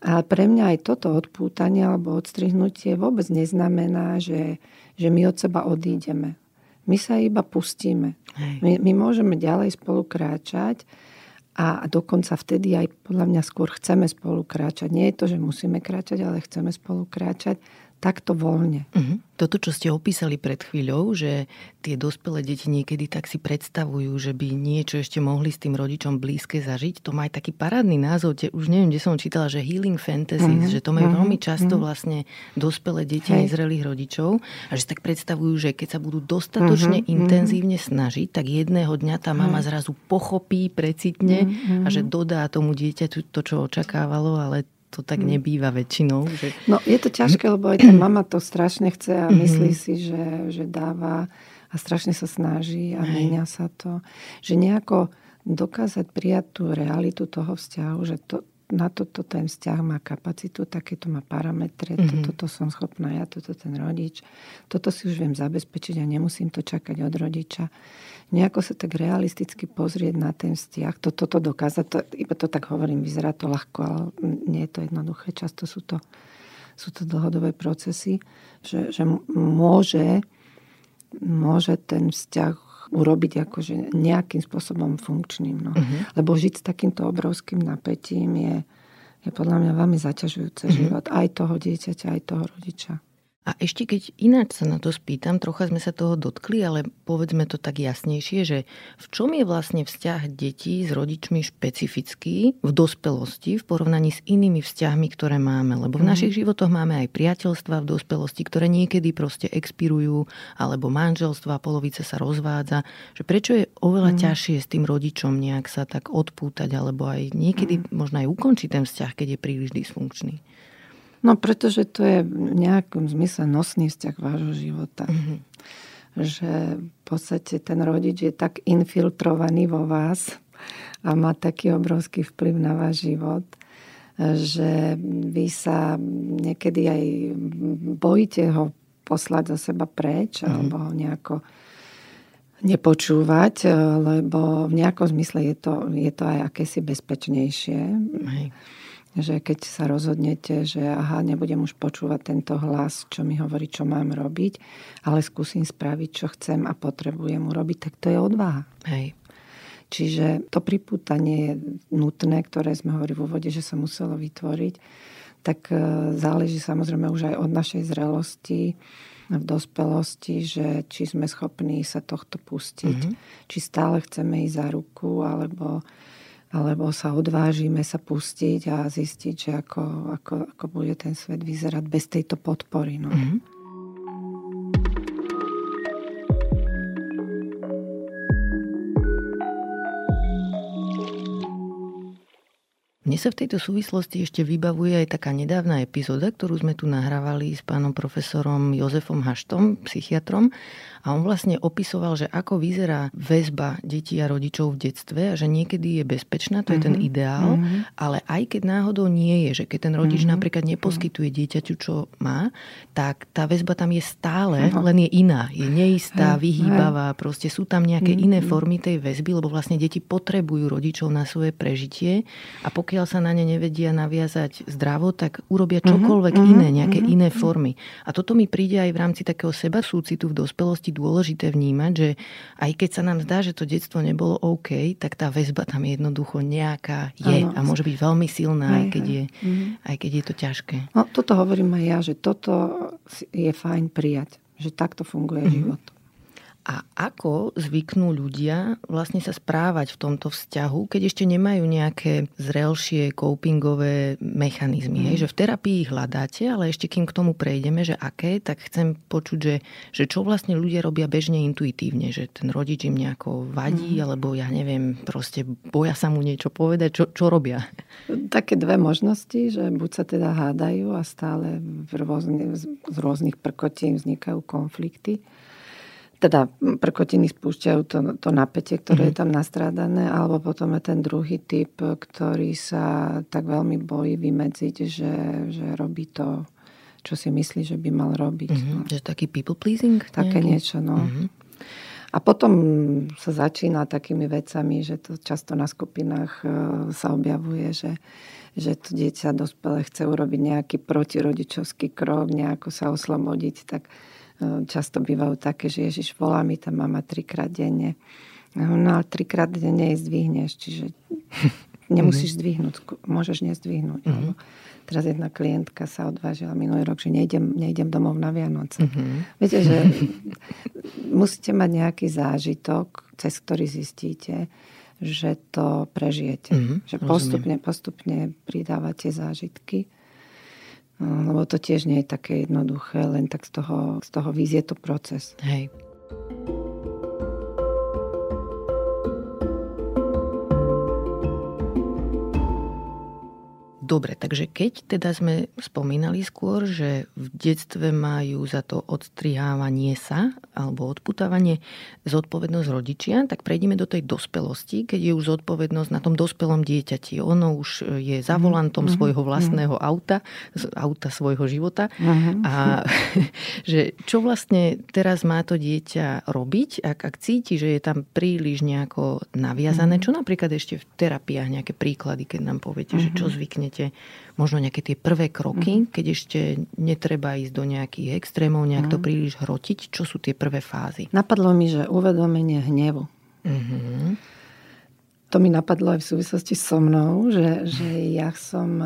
Ale pre mňa aj toto odpútanie alebo odstrihnutie vôbec neznamená, že, že my od seba odídeme. My sa iba pustíme. My, my môžeme ďalej spolu kráčať a dokonca vtedy aj podľa mňa skôr chceme spolu kráčať. Nie je to, že musíme kráčať, ale chceme spolu kráčať takto voľne. Uh-huh. Toto, čo ste opísali pred chvíľou, že tie dospelé deti niekedy tak si predstavujú, že by niečo ešte mohli s tým rodičom blízke zažiť, to má aj taký parádny názov, te, už neviem, kde som čítala, že healing fantasies, uh-huh. že to majú uh-huh. veľmi často uh-huh. vlastne dospelé deti Hej. nezrelých rodičov a že si tak predstavujú, že keď sa budú dostatočne uh-huh. intenzívne snažiť, tak jedného dňa tá mama uh-huh. zrazu pochopí, precitne uh-huh. a že dodá tomu dieťaťu to, čo očakávalo, ale to tak nebýva väčšinou. Že... No je to ťažké, lebo aj tá mama to strašne chce a myslí mm-hmm. si, že, že dáva a strašne sa snaží a menia sa to. Že nejako dokázať prijať tú realitu toho vzťahu, že to, na toto ten vzťah má kapacitu, takéto má parametre, mm-hmm. toto, toto som schopná ja, toto ten rodič, toto si už viem zabezpečiť a nemusím to čakať od rodiča nejako sa tak realisticky pozrieť na ten vzťah, toto to, to dokázať, to, iba to tak hovorím, vyzerá to ľahko, ale nie je to jednoduché, často sú to, sú to dlhodobé procesy, že, že môže, môže ten vzťah urobiť akože nejakým spôsobom funkčným. No. Uh-huh. Lebo žiť s takýmto obrovským napätím je, je podľa mňa veľmi zaťažujúce uh-huh. život aj toho dieťaťa, aj toho rodiča. A ešte keď ináč sa na to spýtam, trocha sme sa toho dotkli, ale povedzme to tak jasnejšie, že v čom je vlastne vzťah detí s rodičmi špecifický v dospelosti v porovnaní s inými vzťahmi, ktoré máme. Lebo v mhm. našich životoch máme aj priateľstva v dospelosti, ktoré niekedy proste expirujú, alebo manželstva, polovice sa rozvádza. Že prečo je oveľa mm. ťažšie s tým rodičom nejak sa tak odpútať, alebo aj niekedy mm. možno aj ukončiť ten vzťah, keď je príliš dysfunkčný. No pretože to je v nejakom zmysle nosný vzťah vášho života. Mm-hmm. Že v podstate ten rodič je tak infiltrovaný vo vás a má taký obrovský vplyv na váš život, že vy sa niekedy aj bojíte ho poslať za seba preč mm-hmm. alebo ho nejako nepočúvať, lebo v nejakom zmysle je to, je to aj akési bezpečnejšie. Hej že keď sa rozhodnete, že aha, nebudem už počúvať tento hlas, čo mi hovorí, čo mám robiť, ale skúsim spraviť, čo chcem a potrebujem urobiť, tak to je odvaha. Hej. Čiže to pripútanie je nutné, ktoré sme hovorili v úvode, že sa muselo vytvoriť, tak e, záleží samozrejme už aj od našej zrelosti v dospelosti, že či sme schopní sa tohto pustiť, mm-hmm. či stále chceme ísť za ruku, alebo alebo sa odvážime sa pustiť a zistiť, že ako, ako, ako bude ten svet vyzerať bez tejto podpory. No. Mm-hmm. Mne sa v tejto súvislosti ešte vybavuje aj taká nedávna epizóda, ktorú sme tu nahrávali s pánom profesorom Jozefom Haštom, psychiatrom. A on vlastne opisoval, že ako vyzerá väzba detí a rodičov v detstve a že niekedy je bezpečná, to je ten mhm. ideál, mm-hmm. ale aj keď náhodou nie je, že keď ten rodič mm-hmm. napríklad neposkytuje dieťaťu, čo má, tak tá väzba tam je stále, uh-huh. len je iná. Je neistá, vyhýbavá, proste sú tam nejaké mm-hmm. iné formy tej väzby, lebo vlastne deti potrebujú rodičov na svoje prežitie a pokiaľ pokiaľ sa na ne nevedia naviazať zdravo, tak urobia mhm, čokoľvek uh-huh, iné, nejaké uh-huh, iné formy. A toto mi príde aj v rámci takého seba súcitu v dospelosti dôležité vnímať, že aj keď sa nám zdá, že to detstvo nebolo OK, tak tá väzba tam jednoducho nejaká je ano. a môže byť veľmi silná, aj, aj, keď je, uh-huh. aj keď je to ťažké. No toto hovorím aj ja, že toto je fajn prijať, že takto funguje uh-huh. život. A ako zvyknú ľudia vlastne sa správať v tomto vzťahu, keď ešte nemajú nejaké zrelšie copingové mechanizmy? Mm. Hej, že v terapii ich hľadáte, ale ešte kým k tomu prejdeme, že aké, tak chcem počuť, že, že čo vlastne ľudia robia bežne intuitívne, že ten rodič im nejako vadí, mm. alebo ja neviem, proste boja sa mu niečo povedať, čo, čo robia? Také dve možnosti, že buď sa teda hádajú a stále v rôzne, z rôznych prkotín vznikajú konflikty, teda prkotiny spúšťajú to, to napätie, ktoré mm-hmm. je mhm. tam nastrádané, alebo potom je ten druhý typ, ktorý sa tak veľmi bojí vymedziť, že, že robí to, čo si myslí, že by mal robiť. Mm-hmm. No. Že taký people pleasing? Také nejaký? niečo, no. Mm-hmm. A potom sa začína takými vecami, že to často na skupinách e, sa objavuje, že, že to dieťa dospelé chce urobiť nejaký protirodičovský krok, nejako sa oslobodiť, tak často bývajú také, že Ježiš volá mi tá mama trikrát denne. No ale trikrát denne jej zdvihneš, čiže nemusíš mhm. zdvihnúť, môžeš nezdvihnúť. Mm-hmm. Teraz jedna klientka sa odvážila minulý rok, že nejdem, nejdem domov na Vianoce. Mm-hmm. Viete, že musíte mať nejaký zážitok, cez ktorý zistíte, že to prežijete. Mm-hmm, že postupne, postupne pridávate zážitky lebo to tiež nie je také jednoduché, len tak z toho, z toho vízie to proces. Hej. Dobre, takže keď teda sme spomínali skôr, že v detstve majú za to odstrihávanie sa alebo odputávanie zodpovednosť rodičia, tak prejdeme do tej dospelosti, keď je už zodpovednosť na tom dospelom dieťati. Ono už je za mhm, volantom mm-hmm. svojho vlastného mm-hmm. auta, auta svojho života. Mm-hmm. A že čo vlastne teraz má to dieťa robiť, ak, ak cíti, že je tam príliš nejako naviazané, mm-hmm. čo napríklad ešte v terapiách, nejaké príklady, keď nám poviete, mm-hmm. že čo zvyknete ešte možno nejaké tie prvé kroky, mm. keď ešte netreba ísť do nejakých extrémov, nejak mm. to mhm. príliš hrotiť? Čo sú tie prvé fázy? Napadlo mi, že uvedomenie hnevu. Mm-hmm. To mi napadlo aj v súvislosti so mnou, že, že ja som...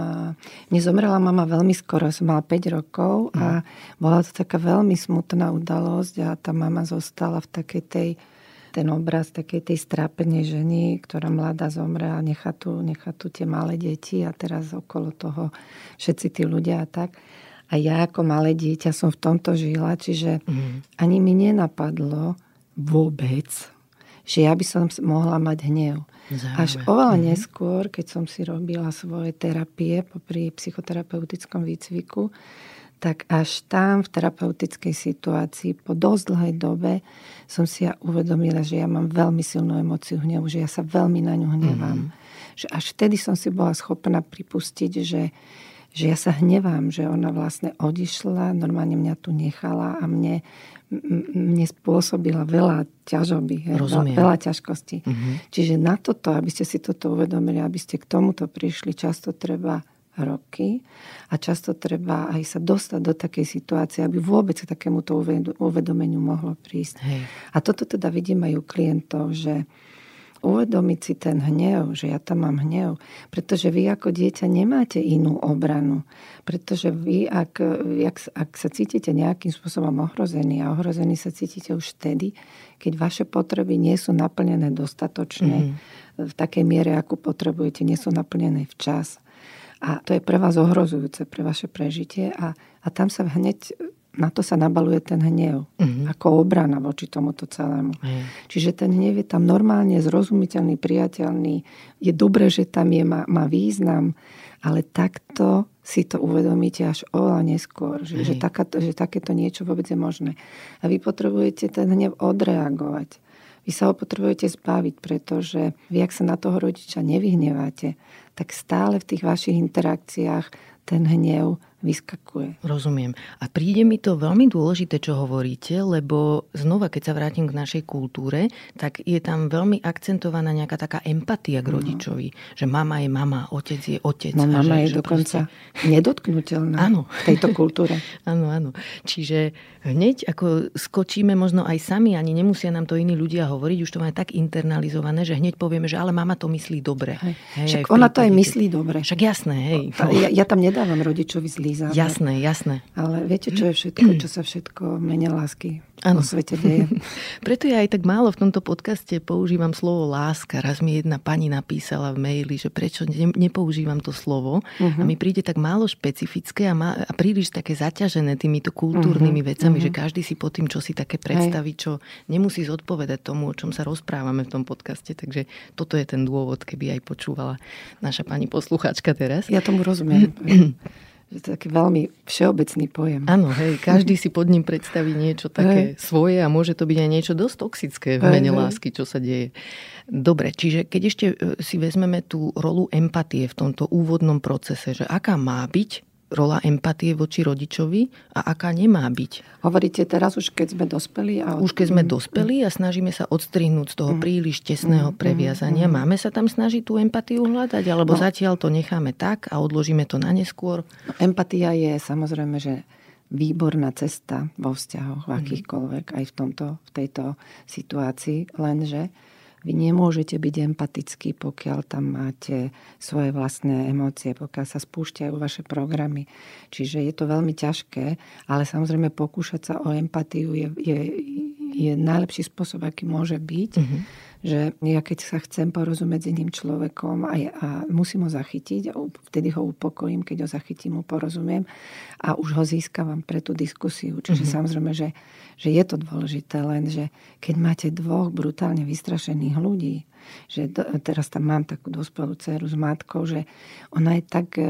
Mne zomrela mama veľmi skoro, som mala 5 rokov a mhm. bola to taká veľmi smutná udalosť a tá mama zostala v takej tej ten obraz takej tej strápenej ženy, ktorá mladá zomre a nechá tu, nechá tu tie malé deti a teraz okolo toho všetci tí ľudia a tak. A ja ako malé dieťa som v tomto žila, čiže mm. ani mi nenapadlo vôbec, že ja by som mohla mať hnev. Zaujímavé. Až oveľa mm-hmm. neskôr, keď som si robila svoje terapie popri psychoterapeutickom výcviku, tak až tam v terapeutickej situácii po dosť dlhej dobe som si ja uvedomila, že ja mám veľmi silnú emociu hnevu, že ja sa veľmi na ňu hnevám. Mm-hmm. Že až vtedy som si bola schopná pripustiť, že, že ja sa hnevám, že ona vlastne odišla, normálne mňa tu nechala a mne, mne spôsobila veľa ťažoby, veľa, veľa ťažkostí. Mm-hmm. Čiže na toto, aby ste si toto uvedomili, aby ste k tomuto prišli, často treba roky a často treba aj sa dostať do takej situácie, aby vôbec k takémuto uvedomeniu mohlo prísť. Hej. A toto teda vidím aj u klientov, že uvedomiť si ten hnev, že ja tam mám hnev, pretože vy ako dieťa nemáte inú obranu. Pretože vy, ak, ak, ak sa cítite nejakým spôsobom ohrozený a ohrozený sa cítite už vtedy, keď vaše potreby nie sú naplnené dostatočne, mm-hmm. v takej miere, ako potrebujete, nie sú naplnené včas, a to je pre vás ohrozujúce, pre vaše prežitie a, a tam sa hneď na to sa nabaluje ten hnev. Mm-hmm. Ako obrana voči tomuto celému. Mm. Čiže ten hnev je tam normálne zrozumiteľný, priateľný. Je dobré, že tam je, má, má význam, ale takto si to uvedomíte až oveľa neskôr, že, že, takáto, že takéto niečo vôbec je možné. A vy potrebujete ten hnev odreagovať. Vy sa ho potrebujete zbaviť, pretože vy, ak sa na toho rodiča nevyhneváte, tak stále v tých vašich interakciách ten hnev vyskakuje. Rozumiem. A príde mi to veľmi dôležité, čo hovoríte, lebo znova, keď sa vrátim k našej kultúre, tak je tam veľmi akcentovaná nejaká taká empatia k no. rodičovi. No. Že mama je mama, otec je otec. No, mama že, je že dokonca proste... nedotknutelná áno. v tejto kultúre. áno, áno. Čiže hneď ako skočíme možno aj sami, ani nemusia nám to iní ľudia hovoriť, už to máme tak internalizované, že hneď povieme, že ale mama to myslí dobre. Hej. Hej, Však ona to aj myslí dobre. Však jasné, hej. Ja, ja tam nedávam rodičovi zlý zámer. Jasné, jasné. Ale viete, čo je všetko, čo sa všetko menia lásky ano. vo svete deje. Preto ja aj tak málo v tomto podcaste používam slovo láska. Raz mi jedna pani napísala v maili, že prečo ne, nepoužívam to slovo uh-huh. a mi príde tak málo špecifické a, má, a príliš také zaťažené týmito kultúrnymi uh-huh. vecami, uh-huh. že každý si po tým, čo si také predstaví, čo nemusí zodpovedať tomu, o čom sa rozprávame v tom podcaste. Takže toto je ten dôvod, keby aj počúvala naša pani poslucháčka teraz. Ja tomu rozumiem. že to je taký veľmi všeobecný pojem. Áno, hej, každý si pod ním predstaví niečo také hej. svoje a môže to byť aj niečo dosť toxické v mene hej, lásky, čo sa deje. Dobre, čiže keď ešte e, si vezmeme tú rolu empatie v tomto úvodnom procese, že aká má byť rola empatie voči rodičovi a aká nemá byť. Hovoríte teraz už, keď sme dospeli? A... Už keď sme mm. dospeli a snažíme sa odstrihnúť z toho mm. príliš tesného mm. previazania. Máme sa tam snažiť tú empatiu hľadať? Alebo no. zatiaľ to necháme tak a odložíme to na neskôr? No, empatia je samozrejme, že výborná cesta vo vzťahoch, v akýchkoľvek, aj v, tomto, v tejto situácii, lenže vy nemôžete byť empatickí, pokiaľ tam máte svoje vlastné emócie, pokiaľ sa spúšťajú vaše programy. Čiže je to veľmi ťažké, ale samozrejme pokúšať sa o empatiu je, je, je najlepší spôsob, aký môže byť. Mm-hmm že ja keď sa chcem porozumieť s iným človekom a, a musím ho zachytiť, a vtedy ho upokojím, keď ho zachytím, mu porozumiem a už ho získavam pre tú diskusiu. Čiže mm-hmm. samozrejme, že, že je to dôležité, len že keď máte dvoch brutálne vystrašených ľudí, že do, teraz tam mám takú dospelú dceru s matkou, že ona je tak e,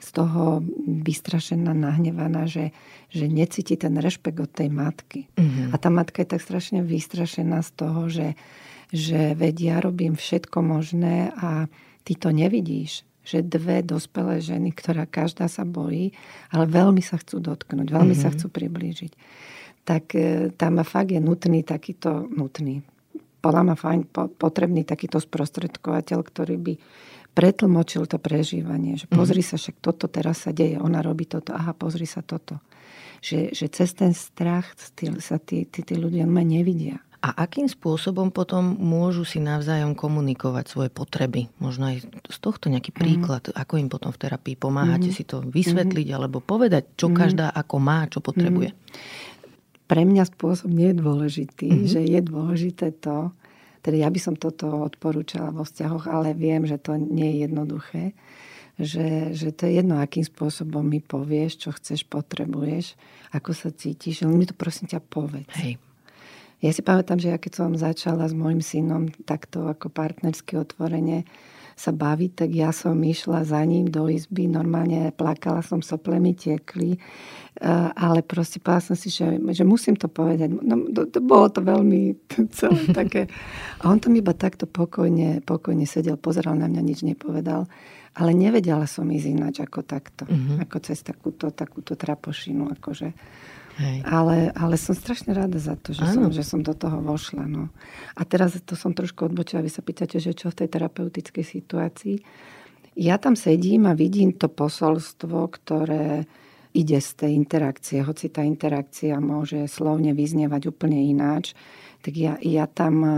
z toho vystrašená, nahnevaná, že, že necíti ten rešpekt od tej matky. Mm-hmm. A tá matka je tak strašne vystrašená z toho, že že veď ja robím všetko možné a ty to nevidíš že dve dospelé ženy, ktorá každá sa bojí, ale veľmi sa chcú dotknúť, veľmi mm-hmm. sa mhm. chcú priblížiť. Tak e, tam fakt je nutný takýto, nutný, podľa ma fajn, potrebný takýto sprostredkovateľ, ktorý by pretlmočil to prežívanie. Že pozri mm-hmm. sa, však toto teraz sa deje, ona robí toto, aha, pozri sa toto. Že, že cez ten strach sa tí, tí, tí ľudia nevidia. A akým spôsobom potom môžu si navzájom komunikovať svoje potreby? Možno aj z tohto nejaký mhm. príklad, mm. ako im potom v terapii pomáhate mm. si to vysvetliť mm. alebo povedať, čo mm. každá ako má, čo potrebuje? Mm. Pre mňa spôsob nie je dôležitý, mm. že je dôležité to, teda ja by som toto odporúčala vo vzťahoch, ale viem, že to nie je jednoduché, že, že to je jedno, akým spôsobom mi povieš, čo chceš, potrebuješ, ako sa cítiš, len mi to prosím ťa povedz. Hej. Ja si pamätám, že ja keď som začala s môjim synom takto ako partnersky otvorene sa baviť, tak ja som išla za ním do izby, normálne plakala som, sople mi tiekli, ale proste povedala som si, že, že musím to povedať. No, to, to bolo to veľmi celé také. A on tam iba takto pokojne, pokojne sedel, pozeral na mňa, nič nepovedal. Ale nevedela som ísť ináč ako takto. Mm-hmm. Ako cez takúto, takúto trapošinu. Akože. Ale, ale som strašne rada za to, že, som, že som do toho vošla. No. A teraz to som trošku odbočila. Vy sa pýtate, že čo v tej terapeutickej situácii. Ja tam sedím a vidím to posolstvo, ktoré ide z tej interakcie. Hoci tá interakcia môže slovne vyznievať úplne ináč, tak ja, ja tam e,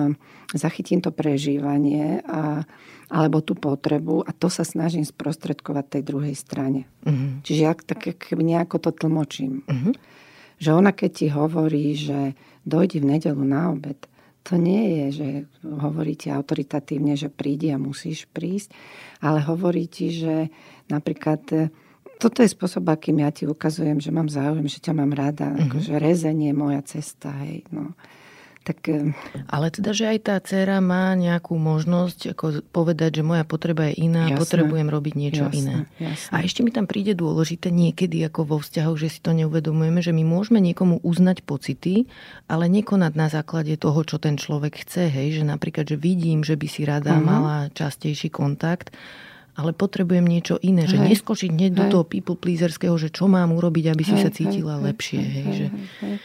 zachytím to prežívanie a, alebo tú potrebu a to sa snažím sprostredkovať tej druhej strane. Uh-huh. Čiže ja tak nejako to tlmočím. Uh-huh že ona keď ti hovorí, že dojdi v nedelu na obed, to nie je, že hovoríte autoritatívne, že prídi a musíš prísť, ale hovorí ti, že napríklad toto je spôsob, akým ja ti ukazujem, že mám záujem, že ťa mám rada, mm-hmm. akože rezenie je moja cesta, hej, no. Tak... Eh, Ale teda, že aj tá dcera má nejakú možnosť ako povedať, že moja potreba je iná, jasné, potrebujem robiť niečo jasné, iné. Jasné. A ešte mi tam príde dôležité niekedy ako vo vzťahoch, že si to neuvedomujeme, že my môžeme niekomu uznať pocity, ale nekonať na základe toho, čo ten človek chce. Hej? Že napríklad, že vidím, že by si rada uh-huh. mala častejší kontakt, ale potrebujem niečo iné, hej. že neskočiť hneď hej. do toho people pleaserského, že čo mám urobiť, aby hej, si sa cítila hej, lepšie. Hej, hej, že... hej, hej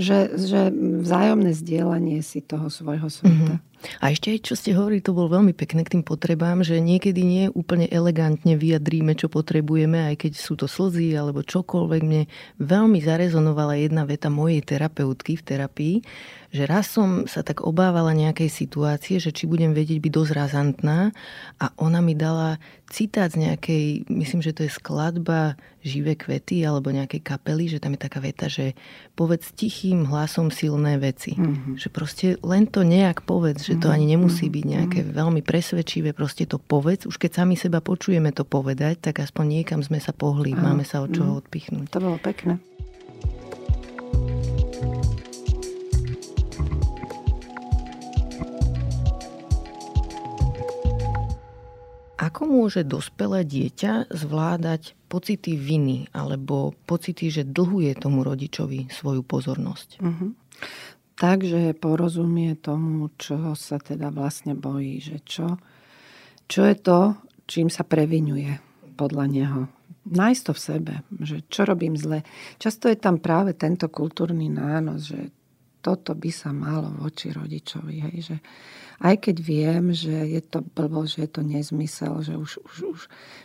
že, že vzájomné zdieľanie si toho svojho sveta. Mm-hmm. A ešte aj, čo ste hovorili, to bolo veľmi pekné k tým potrebám, že niekedy nie úplne elegantne vyjadríme, čo potrebujeme, aj keď sú to slzy alebo čokoľvek. Mne veľmi zarezonovala jedna veta mojej terapeutky v terapii, že raz som sa tak obávala nejakej situácie, že či budem vedieť byť dosť razantná a ona mi dala citát z nejakej, myslím, že to je skladba Živé kvety alebo nejakej kapely, že tam je taká veta, že povedz tichým hlasom silné veci. Mm-hmm. Že proste len to nejak povedz, že to ani nemusí byť nejaké mm-hmm. veľmi presvedčivé, proste to povedz. Už keď sami seba počujeme to povedať, tak aspoň niekam sme sa pohli, máme sa od čoho odpichnúť. To bolo pekné. Ako môže dospelé dieťa zvládať pocity viny alebo pocity, že dlhuje tomu rodičovi svoju pozornosť? Uh-huh. Takže porozumie tomu, čo sa teda vlastne bojí, že čo, čo je to, čím sa previnuje podľa neho. Nájsť to v sebe, že čo robím zle. Často je tam práve tento kultúrny nános, že toto by sa malo voči rodičovi. Hej, že aj keď viem, že je to blbo, že je to nezmysel, že už, už, už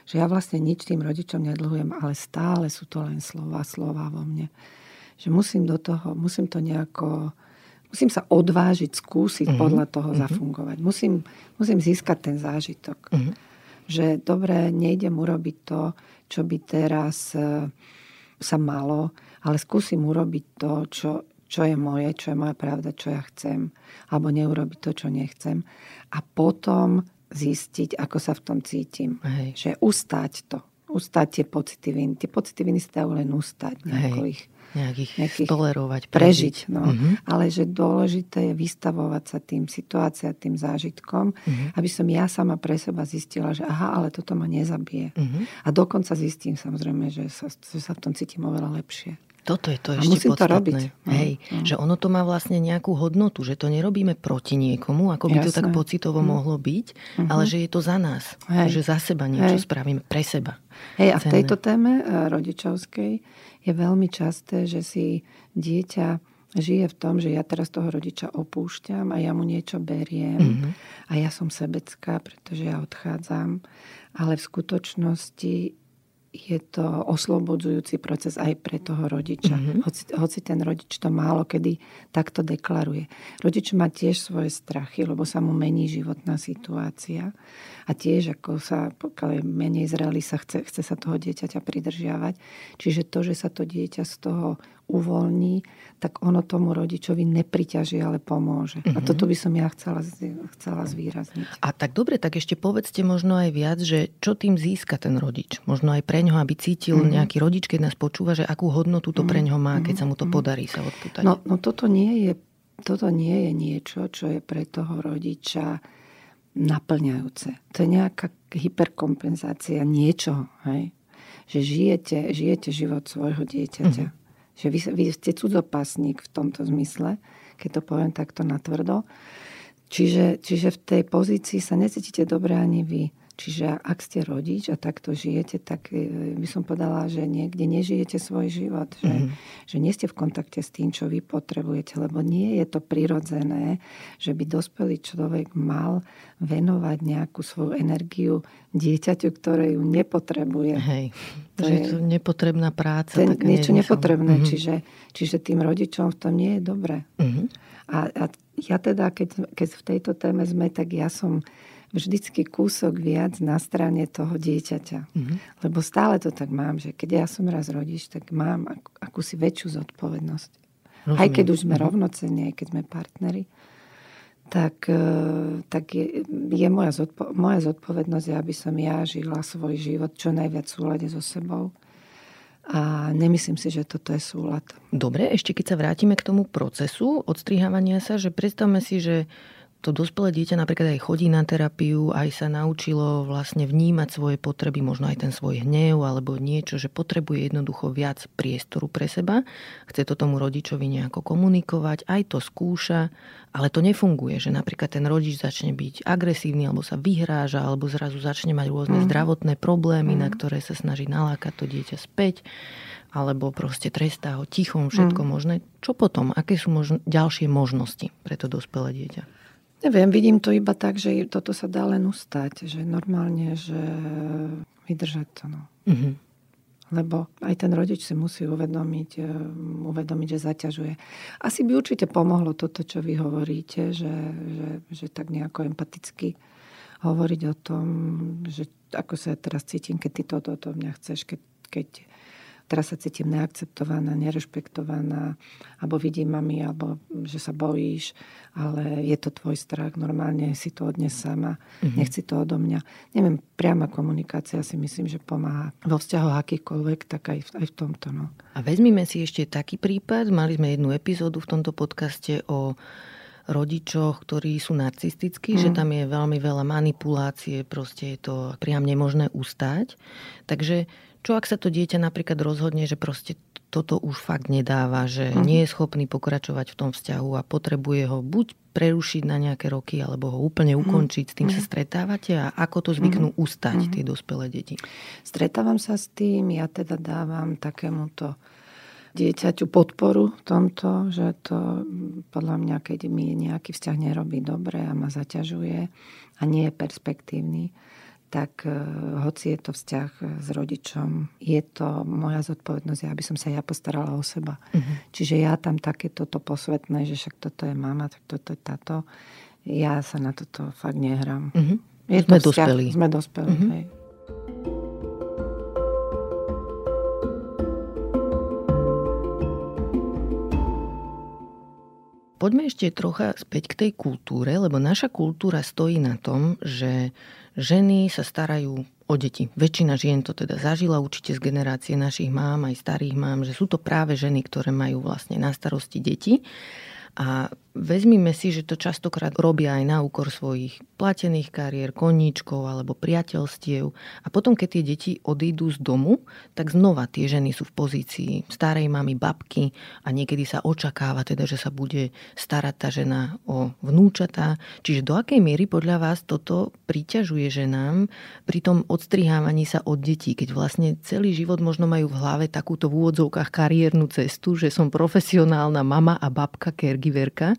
že ja vlastne nič tým rodičom nedlhujem, ale stále sú to len slova, slova vo mne. Že musím do toho, musím to nejako, musím sa odvážiť, skúsiť uh-huh. podľa toho uh-huh. zafungovať. Musím, musím získať ten zážitok. Uh-huh. Že dobre, nejdem urobiť to, čo by teraz e, sa malo, ale skúsim urobiť to, čo čo je moje, čo je moja pravda, čo ja chcem, alebo neurobiť to, čo nechcem. A potom zistiť, ako sa v tom cítim. Hej. Že ustať to. Ustať tie pocity viny. Tie pocity viny sa dajú len ustať. Nejako ich, nejak ich nejakých tolerovať, prežiť. prežiť no. uh-huh. Ale že dôležité je vystavovať sa tým situáciám, tým zážitkom, uh-huh. aby som ja sama pre seba zistila, že aha, ale toto ma nezabije. Uh-huh. A dokonca zistím samozrejme, že sa, že sa v tom cítim oveľa lepšie. Toto je to a ešte podstatné. To robiť. No, Hej, no. Že ono to má vlastne nejakú hodnotu, že to nerobíme proti niekomu, ako by Jasné. to tak pocitovo mm. mohlo byť, mm-hmm. ale že je to za nás. Hej. Že za seba niečo Hej. spravíme, pre seba. Hej, a v tejto téme e, rodičovskej je veľmi časté, že si dieťa žije v tom, že ja teraz toho rodiča opúšťam a ja mu niečo beriem mm-hmm. a ja som sebecká, pretože ja odchádzam. Ale v skutočnosti je to oslobodzujúci proces aj pre toho rodiča. Mm-hmm. Hoci, hoci ten rodič to málo kedy takto deklaruje. Rodič má tiež svoje strachy, lebo sa mu mení životná situácia. A tiež, ako sa, pokiaľ je menej zrelý, sa chce, chce sa toho dieťaťa pridržiavať. Čiže to, že sa to dieťa z toho uvoľní, tak ono tomu rodičovi nepriťaží, ale pomôže. Mm-hmm. A mhm. toto by som ja chcela, chcela zvýrazniť. A tak dobre, tak ešte povedzte možno aj viac, že čo tým získa ten rodič. Možno aj pre ňoho, aby cítil mm-hmm. nejaký rodič, keď nás počúva, že akú hodnotu to mm-hmm. pre ňoho má, keď sa mu to mhm. podarí sa odputať. No, no toto nie je toto nie je niečo, čo je pre toho rodiča naplňajúce. To je nejaká hyperkompenzácia niečoho. Hej? Že žijete, žijete život svojho dieťaťa. Mm-hmm. Že vy, vy ste cudzopasník v tomto zmysle, keď to poviem takto natvrdo. Čiže, čiže v tej pozícii sa necítite dobre ani vy. Čiže ak ste rodič a takto žijete, tak e, by som povedala, že niekde nežijete svoj život. Že, mm-hmm. že nie ste v kontakte s tým, čo vy potrebujete. Lebo nie je to prirodzené, že by dospelý človek mal venovať nejakú svoju energiu dieťaťu, ktoré ju nepotrebuje. Hej, to je to nepotrebná práca. Ten, niečo nepotrebné. Mm-hmm. Čiže, čiže tým rodičom v tom nie je dobre. Mm-hmm. A, a ja teda, keď, keď v tejto téme sme, tak ja som vždycky kúsok viac na strane toho dieťaťa. Mm-hmm. Lebo stále to tak mám, že keď ja som raz rodič, tak mám ak, akúsi väčšiu zodpovednosť. Rozumiem. Aj keď už sme mm-hmm. rovnocenní, aj keď sme partneri, tak, e, tak je, je moja, zodpo- moja zodpovednosť, aby som ja žila svoj život čo najviac v súlade so sebou. A nemyslím si, že toto je súlad. Dobre, ešte keď sa vrátime k tomu procesu odstrihávania sa, že predstavme si, že to dospelé dieťa napríklad aj chodí na terapiu, aj sa naučilo vlastne vnímať svoje potreby, možno aj ten svoj hnev alebo niečo, že potrebuje jednoducho viac priestoru pre seba. Chce to tomu rodičovi nejako komunikovať, aj to skúša, ale to nefunguje, že napríklad ten rodič začne byť agresívny alebo sa vyhráža alebo zrazu začne mať rôzne mm. zdravotné problémy, mm. na ktoré sa snaží nalákať to dieťa späť alebo proste trestá ho tichom, všetko mm. možné. Čo potom? Aké sú možno, ďalšie možnosti pre to dospelé dieťa? Neviem, vidím to iba tak, že toto sa dá len ustať. Že normálne, že vydržať to. No. Mm-hmm. Lebo aj ten rodič si musí uvedomiť, e, uvedomiť, že zaťažuje. Asi by určite pomohlo toto, čo vy hovoríte, že, že, že tak nejako empaticky hovoriť o tom, že ako sa teraz cítim, keď ty toto od mňa chceš, keď, keď teraz sa cítim neakceptovaná, nerešpektovaná, alebo vidím mami, alebo že sa bojíš, ale je to tvoj strach, normálne si to odnes sama, mm-hmm. nechci to odo mňa. Neviem, priama komunikácia si myslím, že pomáha vo vzťahoch akýkoľvek, tak aj v, aj v tomto. No. A vezmime si ešte taký prípad, mali sme jednu epizódu v tomto podcaste o rodičoch, ktorí sú narcistickí, mm. že tam je veľmi veľa manipulácie, proste je to priam nemožné ustať. Takže čo ak sa to dieťa napríklad rozhodne, že proste toto už fakt nedáva, že uh-huh. nie je schopný pokračovať v tom vzťahu a potrebuje ho buď prerušiť na nejaké roky, alebo ho úplne mhm. ukončiť. S tým uh-huh. sa mhm. stretávate a ako to zvyknú uh-huh. ustať uh-huh. tie dospelé deti? Stretávam sa s tým, ja teda dávam takémuto dieťaťu podporu v tomto, že to podľa mňa, keď mi nejaký vzťah nerobí dobre a ma zaťažuje a nie je perspektívny, tak e, hoci je to vzťah e, s rodičom, je to moja zodpovednosť, aby som sa ja postarala o seba. Uh-huh. Čiže ja tam takéto to posvetné, že však toto je mama, tak toto je táto, ja sa na toto fakt nehrám. Uh-huh. Je sme to vzťah, dospelí. Sme dospelí, uh-huh. hej. Poďme ešte trocha späť k tej kultúre, lebo naša kultúra stojí na tom, že ženy sa starajú o deti. Väčšina žien to teda zažila určite z generácie našich mám, aj starých mám, že sú to práve ženy, ktoré majú vlastne na starosti deti. A vezmime si, že to častokrát robia aj na úkor svojich platených kariér, koníčkov alebo priateľstiev. A potom, keď tie deti odídu z domu, tak znova tie ženy sú v pozícii starej mamy, babky a niekedy sa očakáva teda, že sa bude starať tá žena o vnúčatá. Čiže do akej miery podľa vás toto priťažuje ženám pri tom odstrihávaní sa od detí, keď vlastne celý život možno majú v hlave takúto v úvodzovkách kariérnu cestu, že som profesionálna mama a babka, caregiverka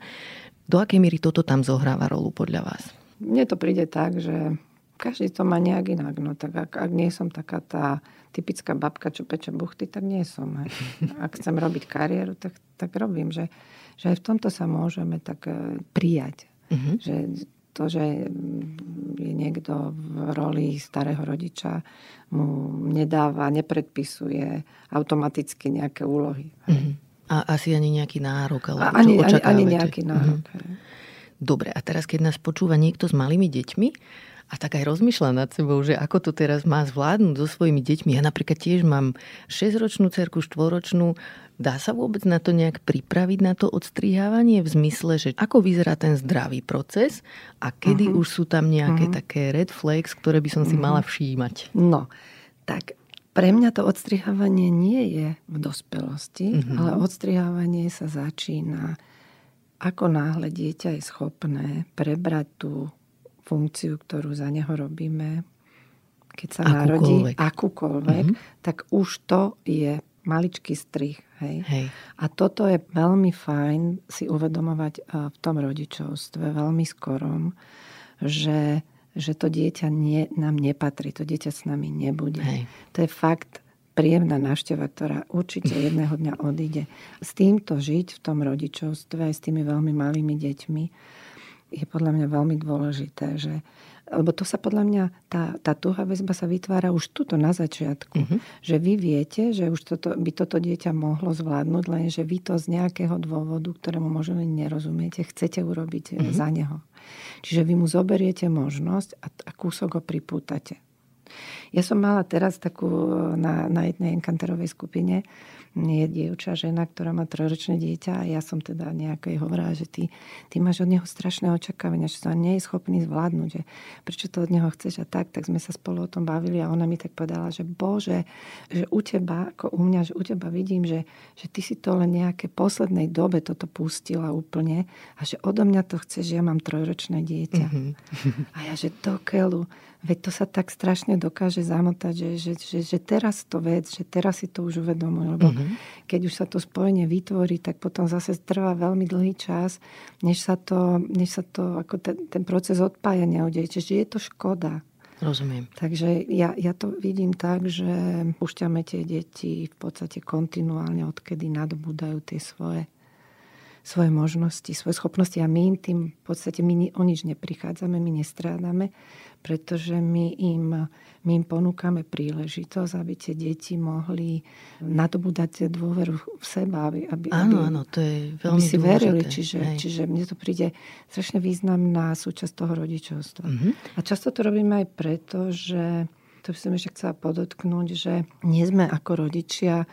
do akej míry toto tam zohráva rolu podľa vás? Mne to príde tak, že každý to má nejak inak. No tak ak, ak nie som taká tá typická babka, čo peče buchty, tak nie som. Ak chcem robiť kariéru, tak, tak robím. Že, že aj v tomto sa môžeme tak e, prijať. Uh-huh. Že to, že je niekto v roli starého rodiča, mu nedáva, nepredpisuje automaticky nejaké úlohy. Uh-huh. A asi ani nejaký nárok, alebo ani, čo ani, ani nejaký nárok. Mhm. Dobre, a teraz keď nás počúva niekto s malými deťmi a tak aj rozmýšľa nad sebou, že ako to teraz má zvládnuť so svojimi deťmi. Ja napríklad tiež mám 6-ročnú cerku, 4-ročnú. Dá sa vôbec na to nejak pripraviť, na to odstrihávanie v zmysle, že ako vyzerá ten zdravý proces a kedy uh-huh. už sú tam nejaké uh-huh. také red flags, ktoré by som si uh-huh. mala všímať? No, tak pre mňa to odstrihávanie nie je v dospelosti, mm-hmm. ale odstrihávanie sa začína, ako náhle dieťa je schopné prebrať tú funkciu, ktorú za neho robíme, keď sa akúkoľvek. narodí, akúkoľvek, mm-hmm. tak už to je maličký strich. Hej? Hej. A toto je veľmi fajn si uvedomovať eh, v tom rodičovstve, veľmi skorom, že že to dieťa nie, nám nepatrí, to dieťa s nami nebude. Hej. To je fakt príjemná návšteva, ktorá určite jedného dňa odíde. S týmto žiť v tom rodičovstve aj s tými veľmi malými deťmi je podľa mňa veľmi dôležité, že lebo to sa podľa mňa, tá, tá tuhá väzba sa vytvára už tuto na začiatku. Uh-huh. Že vy viete, že už toto, by toto dieťa mohlo zvládnuť, lenže vy to z nejakého dôvodu, ktorému možno nerozumiete, chcete urobiť uh-huh. za neho. Čiže vy mu zoberiete možnosť a, a kúsok ho pripútate. Ja som mala teraz takú na, na jednej enkanterovej skupine je dievča, žena, ktorá má trojročné dieťa a ja som teda nejako jej hovorila, že ty, ty máš od neho strašné očakávania, že sa nie je schopný zvládnuť, že prečo to od neho chceš a tak, tak sme sa spolu o tom bavili a ona mi tak povedala, že bože, že u teba, ako u mňa, že u teba vidím, že, že ty si to len nejaké poslednej dobe toto pustila úplne a že odo mňa to chceš, že ja mám trojročné dieťa. Mm-hmm. A ja, že do keľu, veď to sa tak strašne dokáže zamotať, že, že, že, že teraz to vec, že teraz si to už uvedomujú. Lebo mm-hmm. keď už sa to spojenie vytvorí, tak potom zase trvá veľmi dlhý čas, než sa to, než sa to ako ten, ten proces odpájania udeje. Čiže je to škoda. Rozumiem. Takže ja, ja to vidím tak, že púšťame tie deti v podstate kontinuálne, odkedy nadobúdajú tie svoje svoje možnosti, svoje schopnosti a my im tým v podstate my o nič neprichádzame, my nestrádame, pretože my im, my im ponúkame príležitosť, aby tie deti mohli nadobúdať dôveru v seba. Aby, aby, áno, áno, to je veľmi aby si dôležité. verili. Čiže, čiže mne to príde strašne významná súčasť toho rodičovstva. Mm-hmm. A často to robíme aj preto, že to by som ešte chcela podotknúť, že nie sme ako rodičia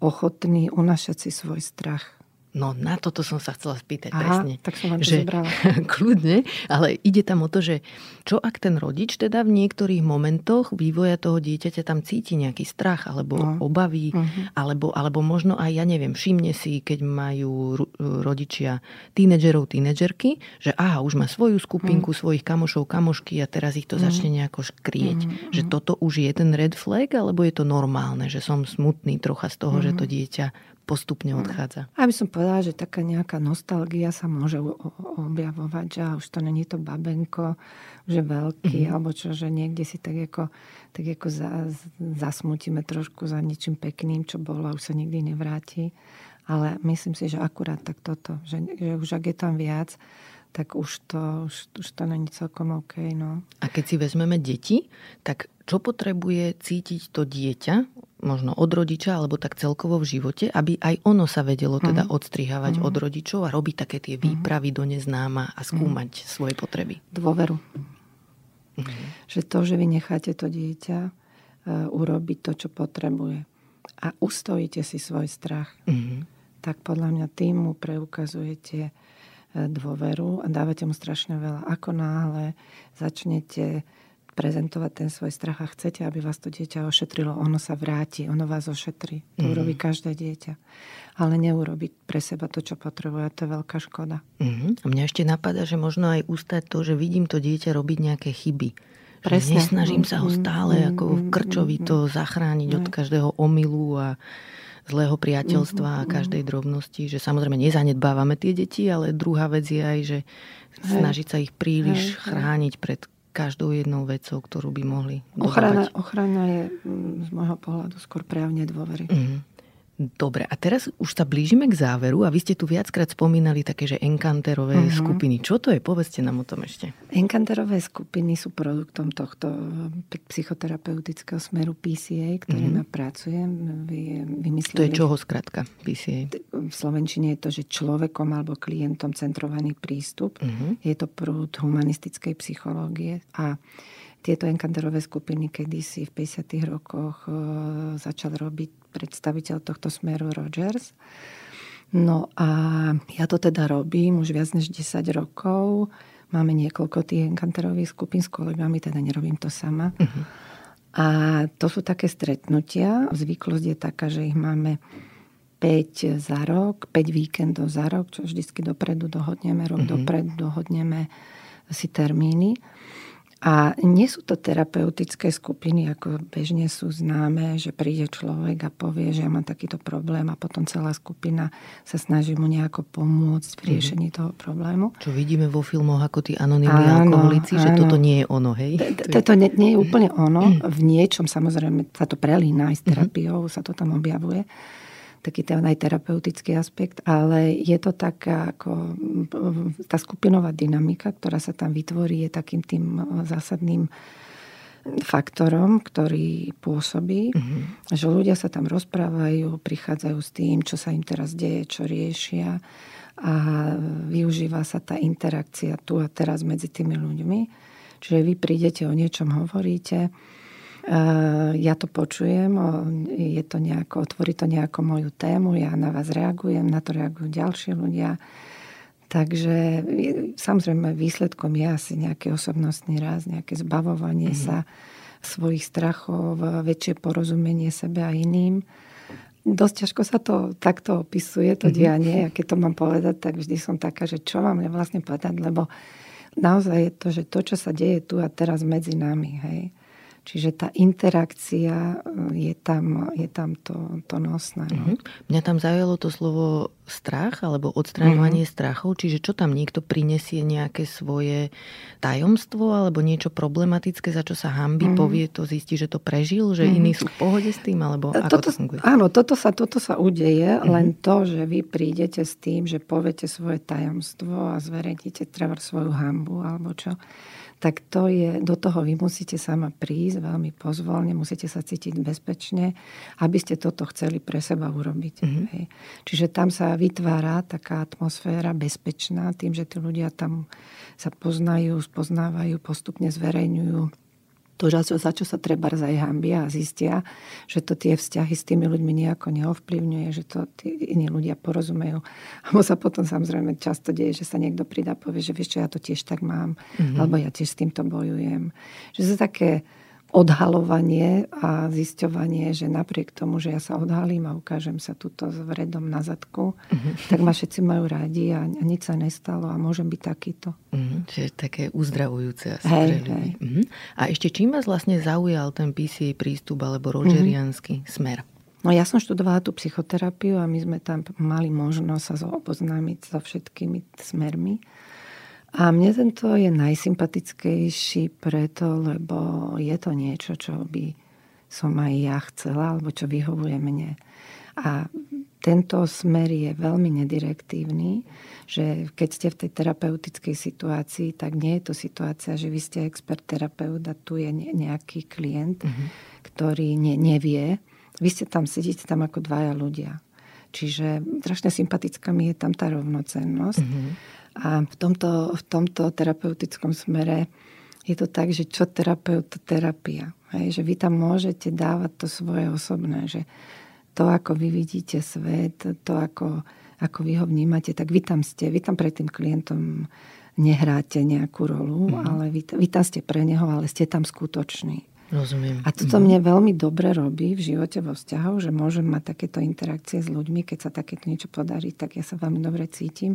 ochotní unašať si svoj strach. No na toto som sa chcela spýtať Aha, presne. tak som vám že, kľudne, ale ide tam o to, že čo ak ten rodič teda v niektorých momentoch vývoja toho dieťaťa tam cíti nejaký strach alebo no. obavy, uh-huh. alebo, alebo možno aj, ja neviem, všimne si, keď majú rodičia tínedžerov, tínedžerky, že aha, už má svoju skupinku, uh-huh. svojich kamošov, kamošky a teraz ich to uh-huh. začne nejako škrieť. Uh-huh. Že toto už je ten red flag, alebo je to normálne, že som smutný trocha z toho, uh-huh. že to dieťa postupne odchádza. Ja by som povedala, že taká nejaká nostalgia sa môže objavovať, že už to není to babenko, že veľký, mm-hmm. alebo čo, že niekde si tak ako, tak ako za, zasmutíme trošku za niečím pekným, čo bolo a už sa nikdy nevráti. Ale myslím si, že akurát tak toto, že, že už ak je tam viac, tak už to, už, už to není celkom OK. No. A keď si vezmeme deti, tak čo potrebuje cítiť to dieťa, možno od rodiča, alebo tak celkovo v živote, aby aj ono sa vedelo teda mm. odstrihávať mm. od rodičov a robiť také tie mhm. výpravy mm. do neznáma a skúmať mm. svoje potreby? Dôveru. Mm. Že to, že vy necháte to dieťa uh, urobiť to, čo potrebuje a ustojíte si svoj strach, mm. tak podľa mňa tým mu preukazujete dôveru a dávate mu strašne veľa. Ako náhle začnete prezentovať ten svoj strach a chcete, aby vás to dieťa ošetrilo, ono sa vráti, ono vás ošetrí. To mm. urobí každé dieťa. Ale neurobiť pre seba to, čo potrebuje. To je veľká škoda. Mm. A mňa ešte napadá, že možno aj ústať to, že vidím to dieťa robiť nejaké chyby. Presne. Že nesnažím sa ho stále mm. ako v krčovi to zachrániť mm. od každého omylu a zlého priateľstva a mhm, mhm. každej drobnosti, že samozrejme nezanedbávame tie deti, ale druhá vec je aj, že snažiť sa ich príliš chrániť pred každou jednou vecou, ktorú by mohli ochrana, ochrana je mm, z môjho pohľadu skôr prejavne dôvery. Mm. Dobre, a teraz už sa blížime k záveru a vy ste tu viackrát spomínali také, že enkanterové uh-huh. skupiny. Čo to je? Povedzte nám o tom ešte. Enkanterové skupiny sú produktom tohto eh, psychoterapeutického smeru PCA, ktorým uh-huh. pracujem. Vy, vymysleli, to je čoho skratka PCA? V Slovenčine je to, že človekom alebo klientom centrovaný prístup. Uh-huh. Je to prúd humanistickej psychológie a tieto enkanterové skupiny kedysi v 50. rokoch e, začal robiť predstaviteľ tohto smeru Rogers. No a ja to teda robím už viac než 10 rokov. Máme niekoľko tých enkanterových skupín s kolegami, teda nerobím to sama. Uh-huh. A to sú také stretnutia. Zvyklosť je taká, že ich máme 5 za rok, 5 víkendov za rok, čo vždycky dopredu dohodneme, rok uh-huh. dopredu dohodneme si termíny. A nie sú to terapeutické skupiny, ako bežne sú známe, že príde človek a povie, že ja mám takýto problém a potom celá skupina sa snaží mu nejako pomôcť v riešení toho problému. Čo vidíme vo filmoch ako tí anonimní alkoholici, že toto nie je ono, hej? Toto nie je úplne ono. V niečom samozrejme sa to prelína aj s terapiou, sa to tam objavuje taký ten aj terapeutický aspekt, ale je to taká ako tá skupinová dynamika, ktorá sa tam vytvorí, je takým tým zásadným faktorom, ktorý pôsobí, mm-hmm. že ľudia sa tam rozprávajú, prichádzajú s tým, čo sa im teraz deje, čo riešia a využíva sa tá interakcia tu a teraz medzi tými ľuďmi. Čiže vy prídete o niečom, hovoríte, ja to počujem, je to nejako, otvorí to nejako moju tému, ja na vás reagujem, na to reagujú ďalší ľudia. Takže samozrejme výsledkom je asi nejaký osobnostný raz, nejaké zbavovanie mm-hmm. sa svojich strachov, väčšie porozumenie sebe a iným. Dosť ťažko sa to takto opisuje, to mm-hmm. dianie. A keď to mám povedať, tak vždy som taká, že čo mám vlastne povedať, lebo naozaj je to, že to, čo sa deje tu a teraz medzi nami, hej, Čiže tá interakcia e, je tam, je tam to, to nosné. No. Uh-huh. Mňa tam zaujalo to slovo strach alebo odstraňovanie uh-huh. strachov. Čiže čo tam niekto prinesie nejaké svoje tajomstvo alebo niečo problematické, za čo sa hambi, uh-huh. povie to, zistí, že to prežil, že uh-huh. iní sú v pohode s tým, alebo ako toto, to funguje? Áno, toto sa, toto sa udeje, uh-huh. len to, že vy prídete s tým, že poviete svoje tajomstvo a zverejnite treba svoju hambu alebo čo tak to je, do toho vy musíte sama prísť veľmi pozvolne, musíte sa cítiť bezpečne, aby ste toto chceli pre seba urobiť. Mm-hmm. Hej. Čiže tam sa vytvára taká atmosféra bezpečná tým, že tí ľudia tam sa poznajú, spoznávajú, postupne zverejňujú to, za čo sa treba aj hambia a zistia, že to tie vzťahy s tými ľuďmi nejako neovplyvňuje, že to tí iní ľudia porozumejú. A sa potom samozrejme často deje, že sa niekto pridá a povie, že vieš čo, ja to tiež tak mám, mm-hmm. alebo ja tiež s týmto bojujem. Že sú také odhalovanie a zisťovanie, že napriek tomu, že ja sa odhalím a ukážem sa tuto s vredom na zadku, uh-huh. tak ma všetci majú rádi a, a nič sa nestalo a môžem byť takýto. Uh-huh. Čiže také uzdravujúce asi hej, ľudí. Uh-huh. A ešte čím vás vlastne zaujal ten PCA prístup alebo rogerianský uh-huh. smer? No ja som študovala tú psychoterapiu a my sme tam mali možnosť sa oboznámiť so všetkými smermi. A mne tento je najsympatickejší preto, lebo je to niečo, čo by som aj ja chcela, alebo čo vyhovuje mne. A tento smer je veľmi nedirektívny, že keď ste v tej terapeutickej situácii, tak nie je to situácia, že vy ste expert terapeut a tu je nejaký klient, mm-hmm. ktorý ne, nevie. Vy ste tam, sedíte tam ako dvaja ľudia. Čiže strašne sympatická mi je tam tá rovnocennosť. Mm-hmm. A v tomto, v tomto terapeutickom smere je to tak, že čo terapeut, to terapia. Hej, že vy tam môžete dávať to svoje osobné, že to, ako vy vidíte svet, to, ako, ako vy ho vnímate, tak vy tam ste, vy tam pred tým klientom nehráte nejakú rolu, mm. ale vy, vy tam ste pre neho, ale ste tam skutoční. Rozumiem. A toto mm. mne veľmi dobre robí v živote vo vzťahoch, že môžem mať takéto interakcie s ľuďmi, keď sa takéto niečo podarí, tak ja sa veľmi dobre cítim.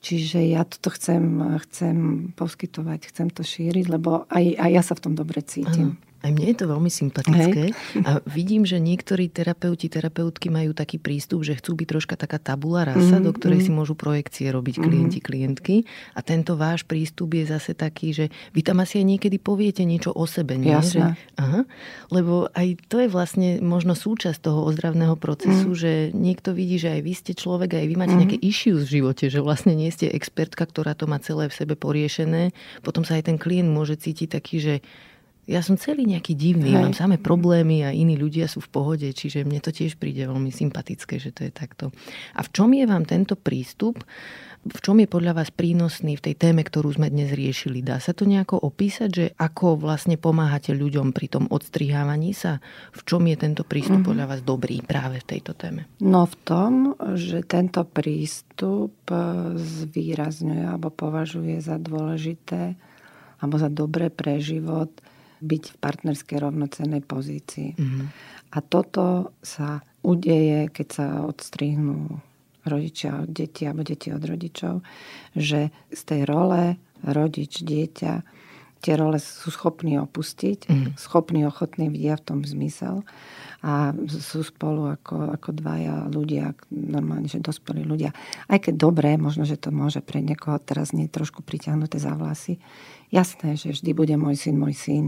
Čiže ja toto chcem, chcem poskytovať, chcem to šíriť, lebo aj, aj ja sa v tom dobre cítim. Ano. Aj mne je to veľmi sympatické. Hej. A vidím, že niektorí terapeuti, terapeutky majú taký prístup, že chcú byť troška taká tabula rasa, mm, do ktorej mm. si môžu projekcie robiť mm. klienti, klientky. A tento váš prístup je zase taký, že vy tam asi aj niekedy poviete niečo o sebe. Nie? Že, aha, lebo aj to je vlastne možno súčasť toho ozdravného procesu, mm. že niekto vidí, že aj vy ste človek, aj vy máte mm. nejaké issues v živote, že vlastne nie ste expertka, ktorá to má celé v sebe poriešené. Potom sa aj ten klient môže cítiť taký, že ja som celý nejaký divný, Hej. mám samé problémy a iní ľudia sú v pohode, čiže mne to tiež príde veľmi sympatické, že to je takto. A v čom je vám tento prístup? V čom je podľa vás prínosný v tej téme, ktorú sme dnes riešili? Dá sa to nejako opísať, že ako vlastne pomáhate ľuďom pri tom odstrihávaní sa? V čom je tento prístup mm-hmm. podľa vás dobrý práve v tejto téme? No v tom, že tento prístup zvýrazňuje alebo považuje za dôležité alebo za dobré pre život byť v partnerskej rovnocennej pozícii. Mm-hmm. A toto sa udeje, keď sa odstrihnú rodičia od detí alebo deti od rodičov, že z tej role rodič, dieťa, tie role sú schopní opustiť, mm. schopní, ochotní vidia v tom zmysel a sú spolu ako, ako dvaja ľudia, normálne, že dospelí ľudia. Aj keď dobré, možno, že to môže pre niekoho teraz nie trošku priťahnuté za vlasy. Jasné, že vždy bude môj syn, môj syn,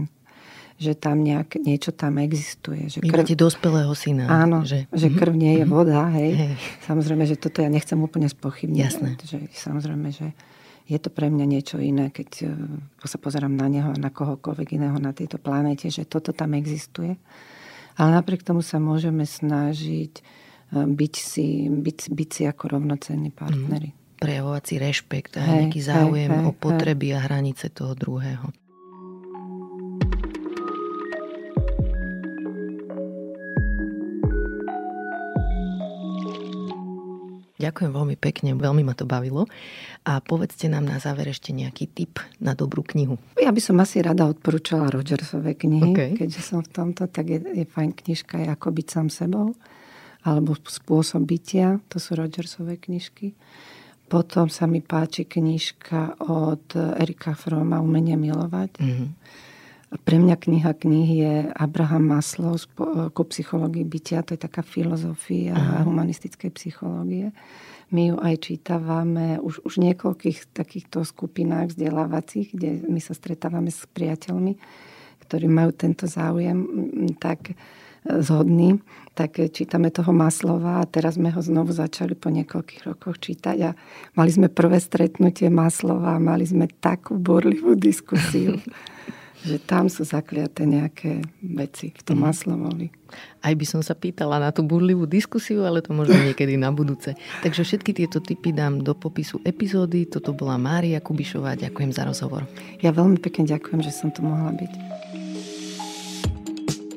že tam nejak, niečo tam existuje. Že krv... Vy dospelého syna. Áno, že, že mhm. krv nie je mhm. voda, hej. hej. Samozrejme, že toto ja nechcem úplne spochybniť. Jasné. Že, samozrejme, že je to pre mňa niečo iné, keď e, sa pozerám na neho a na kohokoľvek iného na tejto planete, že toto tam existuje. Ale napriek tomu sa môžeme snažiť e, byť si, byť, byť si ako rovnocenní partneri. Mm. Prejavovať si rešpekt a hej, nejaký záujem hej, hej, o potreby hej. a hranice toho druhého. Ďakujem veľmi pekne, veľmi ma to bavilo. A povedzte nám na záver ešte nejaký tip na dobrú knihu. Ja by som asi rada odporúčala Rogersové knihy. Okay. Keďže som v tomto, tak je, je fajn knižka je Ako byť sám sebou. Alebo Spôsob bytia. To sú Rogersové knižky. Potom sa mi páči knižka od Erika Froma Umenie milovať. Mm-hmm. Pre mňa kniha knih je Abraham Maslow ku psychológii bytia. To je taká filozofia Aha. humanistickej psychológie. My ju aj čítavame už, už niekoľkých takýchto skupinách vzdelávacích, kde my sa stretávame s priateľmi, ktorí majú tento záujem, tak zhodný, tak čítame toho Maslova a teraz sme ho znovu začali po niekoľkých rokoch čítať a mali sme prvé stretnutie Maslova a mali sme takú borlivú diskusiu, že tam sú zakliaté nejaké veci v tom mm. Maslovovi. Aj by som sa pýtala na tú burlivú diskusiu, ale to možno niekedy na budúce. Takže všetky tieto typy dám do popisu epizódy. Toto bola Mária Kubišová. Ďakujem za rozhovor. Ja veľmi pekne ďakujem, že som tu mohla byť.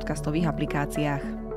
podcastových aplikáciách.